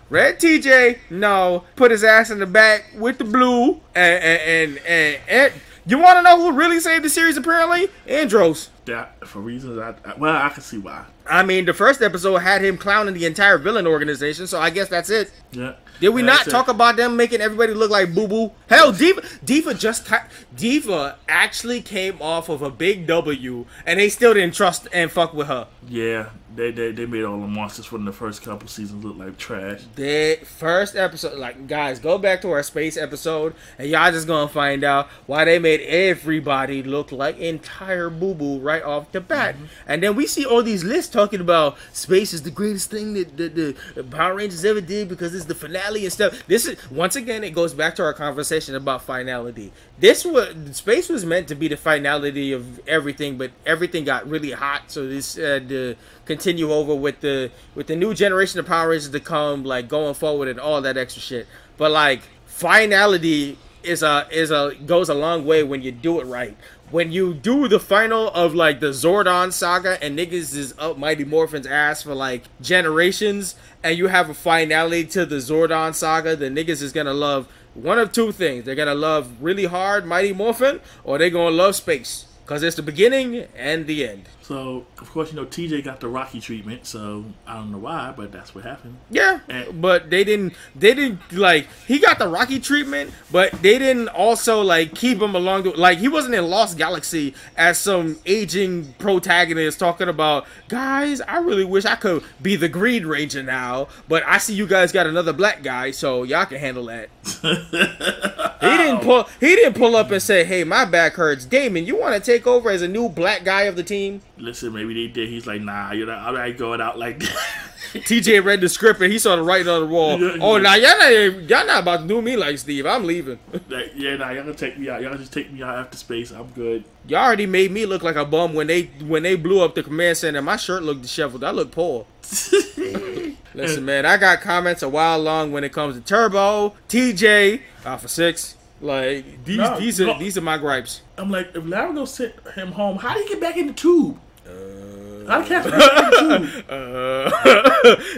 A: Red TJ, no. Put his ass in the back with the blue, and and and, and, and you want to know who really saved the series? Apparently, Andros.
B: That for reasons I well I can see why.
A: I mean, the first episode had him clowning the entire villain organization, so I guess that's it.
B: Yeah.
A: Did we not
B: that's it.
A: talk about them making everybody look like boo boo? Hell, Diva, Diva just Diva actually came off of a big W, and they still didn't trust and fuck with her.
B: Yeah, they, they they made all the monsters from the first couple seasons look like trash.
A: The first episode, like guys, go back to our space episode, and y'all just gonna find out why they made everybody look like entire boo boo right right off the bat. Mm-hmm. And then we see all these lists talking about space is the greatest thing that the, the Power Rangers ever did because it's the finale and stuff. This is once again it goes back to our conversation about finality. This was space was meant to be the finality of everything, but everything got really hot. So this had to continue over with the with the new generation of Power Rangers to come, like going forward and all that extra shit. But like finality is a is a goes a long way when you do it right. When you do the final of like the Zordon saga and niggas is up Mighty Morphin's ass for like generations, and you have a finality to the Zordon saga, the niggas is gonna love one of two things. They're gonna love really hard Mighty Morphin, or they're gonna love space. Cause it's the beginning and the end.
B: So of course you know TJ got the Rocky treatment, so I don't know why, but that's what happened.
A: Yeah, and, but they didn't. They didn't like he got the Rocky treatment, but they didn't also like keep him along the like he wasn't in Lost Galaxy as some aging protagonist talking about guys. I really wish I could be the Green Ranger now, but I see you guys got another black guy, so y'all can handle that. he didn't pull. He didn't pull up and say, "Hey, my back hurts, Damon. You want to take over as a new black guy of the team?"
B: Listen, maybe they did. He's like, nah, you're not. I'm not going out like that.
A: TJ read the script and he saw the writing on the wall. Yeah, oh, now y'all not y'all not about to do me like Steve. I'm leaving.
B: Like, yeah, nah, y'all gonna take me out. Y'all just take me out after space. I'm good.
A: Y'all already made me look like a bum when they when they blew up the command center. My shirt looked disheveled. I look poor. Listen, man, I got comments a while long when it comes to Turbo, TJ, Alpha Six. Like these, no, these are no. these are my gripes.
B: I'm like, if Lerigot sent him home, how do you get back in the tube?
A: I can't. uh,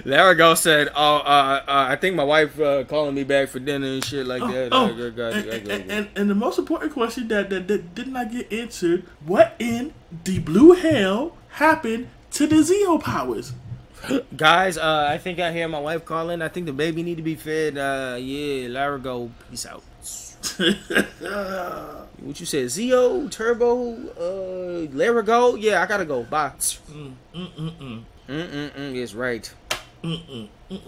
A: Lerigot said, "Oh, uh, uh, I think my wife uh, calling me back for dinner and shit like oh, that." Oh,
B: and, and, and, and, the most important question that, that, that did not get answered: What in the blue hell happened to the Zeo powers?
A: Guys, uh, I think I hear my wife calling. I think the baby need to be fed. Uh, yeah, Lerigot, peace out. what you said? Zeo, Turbo, uh, Lerigot? Yeah, I gotta go. Bye. Mm, mm, mm, mm. Mm, mm, mm is right. Mm, mm, mm,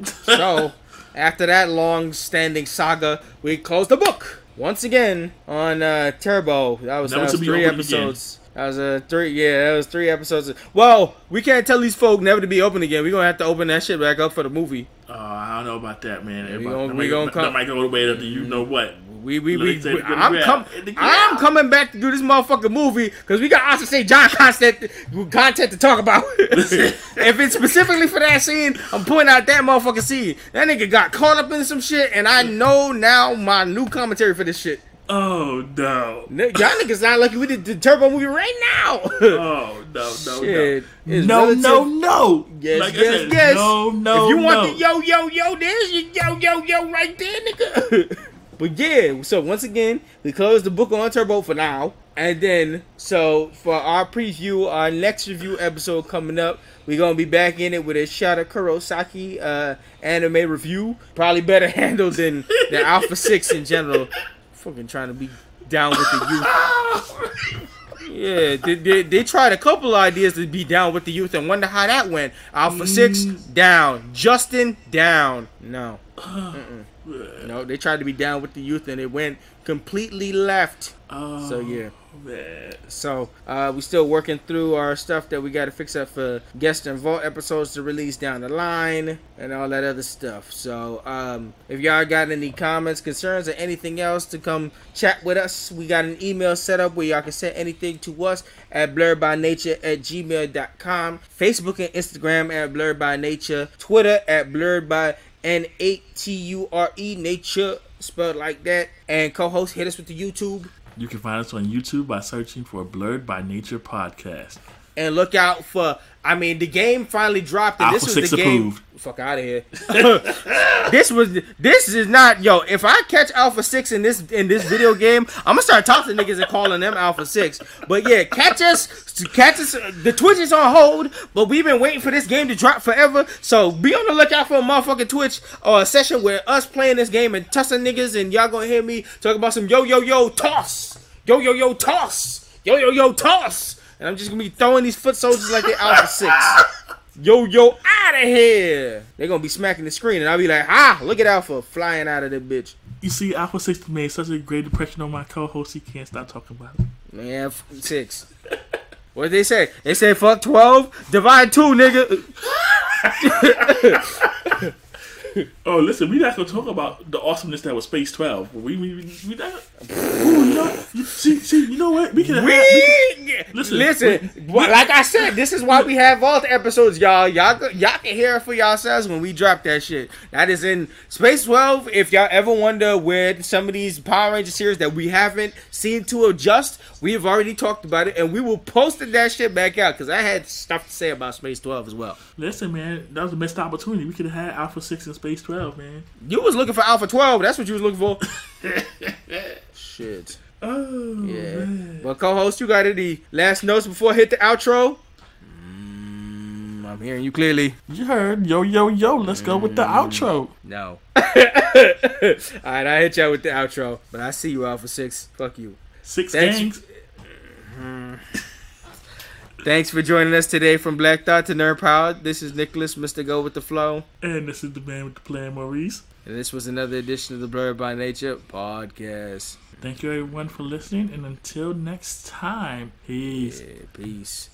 A: mm. so, after that long-standing saga, we close the book once again on uh, Turbo. That was, that was three episodes. Again. That was a three. Yeah, that was three episodes. Well, we can't tell these folk never to be open again. We're gonna have to open that shit back up for the movie.
B: Oh, I don't know about that, man. We gonna, we gonna come. That might go way up to you know what.
A: We we we. we I'm com- I'm coming back to do this motherfucking movie because we got also say John content content to talk about. if it's specifically for that scene, I'm putting out that motherfucking scene. That nigga got caught up in some shit, and I know now my new commentary for this shit.
B: Oh no!
A: Y'all niggas not lucky we did the Turbo movie right now.
B: oh no no Shit. no no no no!
A: Yes like yes said, yes. No no If you want no. the yo yo yo, there's your yo yo yo right there, nigga. but yeah, so once again, we close the book on Turbo for now, and then so for our preview, our next review episode coming up. We're gonna be back in it with a Shada Kurosaki uh, anime review. Probably better handled than the Alpha Six in general fucking trying to be down with the youth. yeah, they, they, they, tried a couple ideas to be down with the youth and wonder how that went. Alpha Six down, Justin down. No, Mm-mm. No, they tried to be down with the youth and it went completely left. Oh. So yeah. Man. So uh, we still working through our stuff that we got to fix up for guest and vault episodes to release down the line and all that other stuff. So um, if y'all got any comments, concerns, or anything else to come chat with us, we got an email set up where y'all can send anything to us at blurredbynature at gmail.com, Facebook and Instagram at blurred by nature, Twitter at blurred by N A T U R E nature spelled like that. And co-host, hit us with the YouTube.
B: You can find us on YouTube by searching for Blurred by Nature Podcast.
A: And look out for I mean the game finally dropped and Alpha this was the approved. game fuck out of here. this was this is not yo. If I catch Alpha Six in this in this video game, I'm gonna start talking to niggas and calling them Alpha Six. But yeah, catch us, catch us. The Twitch is on hold, but we've been waiting for this game to drop forever. So be on the lookout for a motherfucking Twitch or a session where us playing this game and tussing niggas, and y'all gonna hear me talk about some yo yo yo toss, yo yo yo toss, yo yo yo toss, and I'm just gonna be throwing these foot soldiers like they're Alpha Six. yo yo out of here. They're gonna be smacking the screen, and I'll be like, ah, look at Alpha flying out of the bitch.
B: You see, Alpha Six made such a great impression on my co-host, he can't stop talking about it.
A: Man, six. What did they say? They said fuck twelve, divide two, nigga.
B: Oh, listen, we're not gonna talk about the awesomeness that was Space Twelve. We we we, we not. Ooh, you know, see, see, you know what? We can. have- we can-
A: We
B: Listen,
A: listen. well, like I said, this is why we have vault episodes, y'all. Y'all, y'all can hear it for yourselves when we drop that shit. That is in Space Twelve. If y'all ever wonder where some of these Power Ranger series that we haven't seen to adjust, we have already talked about it, and we will post that shit back out because I had stuff to say about Space Twelve as well.
B: Listen, man, that was a missed opportunity. We could have had Alpha Six and Space Twelve, man.
A: You was looking for Alpha Twelve. That's what you was looking for. shit.
B: Oh,
A: Yeah.
B: man.
A: Well, co-host, you got any last notes before I hit the outro? Mm, I'm mm. hearing you clearly.
B: You heard, yo, yo, yo. Let's go with the mm. outro.
A: No. All right, I hit y'all with the outro, but I see you Alpha Six. Fuck you.
B: Six
A: Thanks.
B: gangs. Mm.
A: Thanks for joining us today from Black Thought to Nerd Power. This is Nicholas, Mr. Go with the Flow,
B: And this is the man with the plan, Maurice.
A: and this was another edition of the Blurred by Nature podcast.
B: Thank you, everyone, for listening. And until next time, peace.
A: Yeah, peace.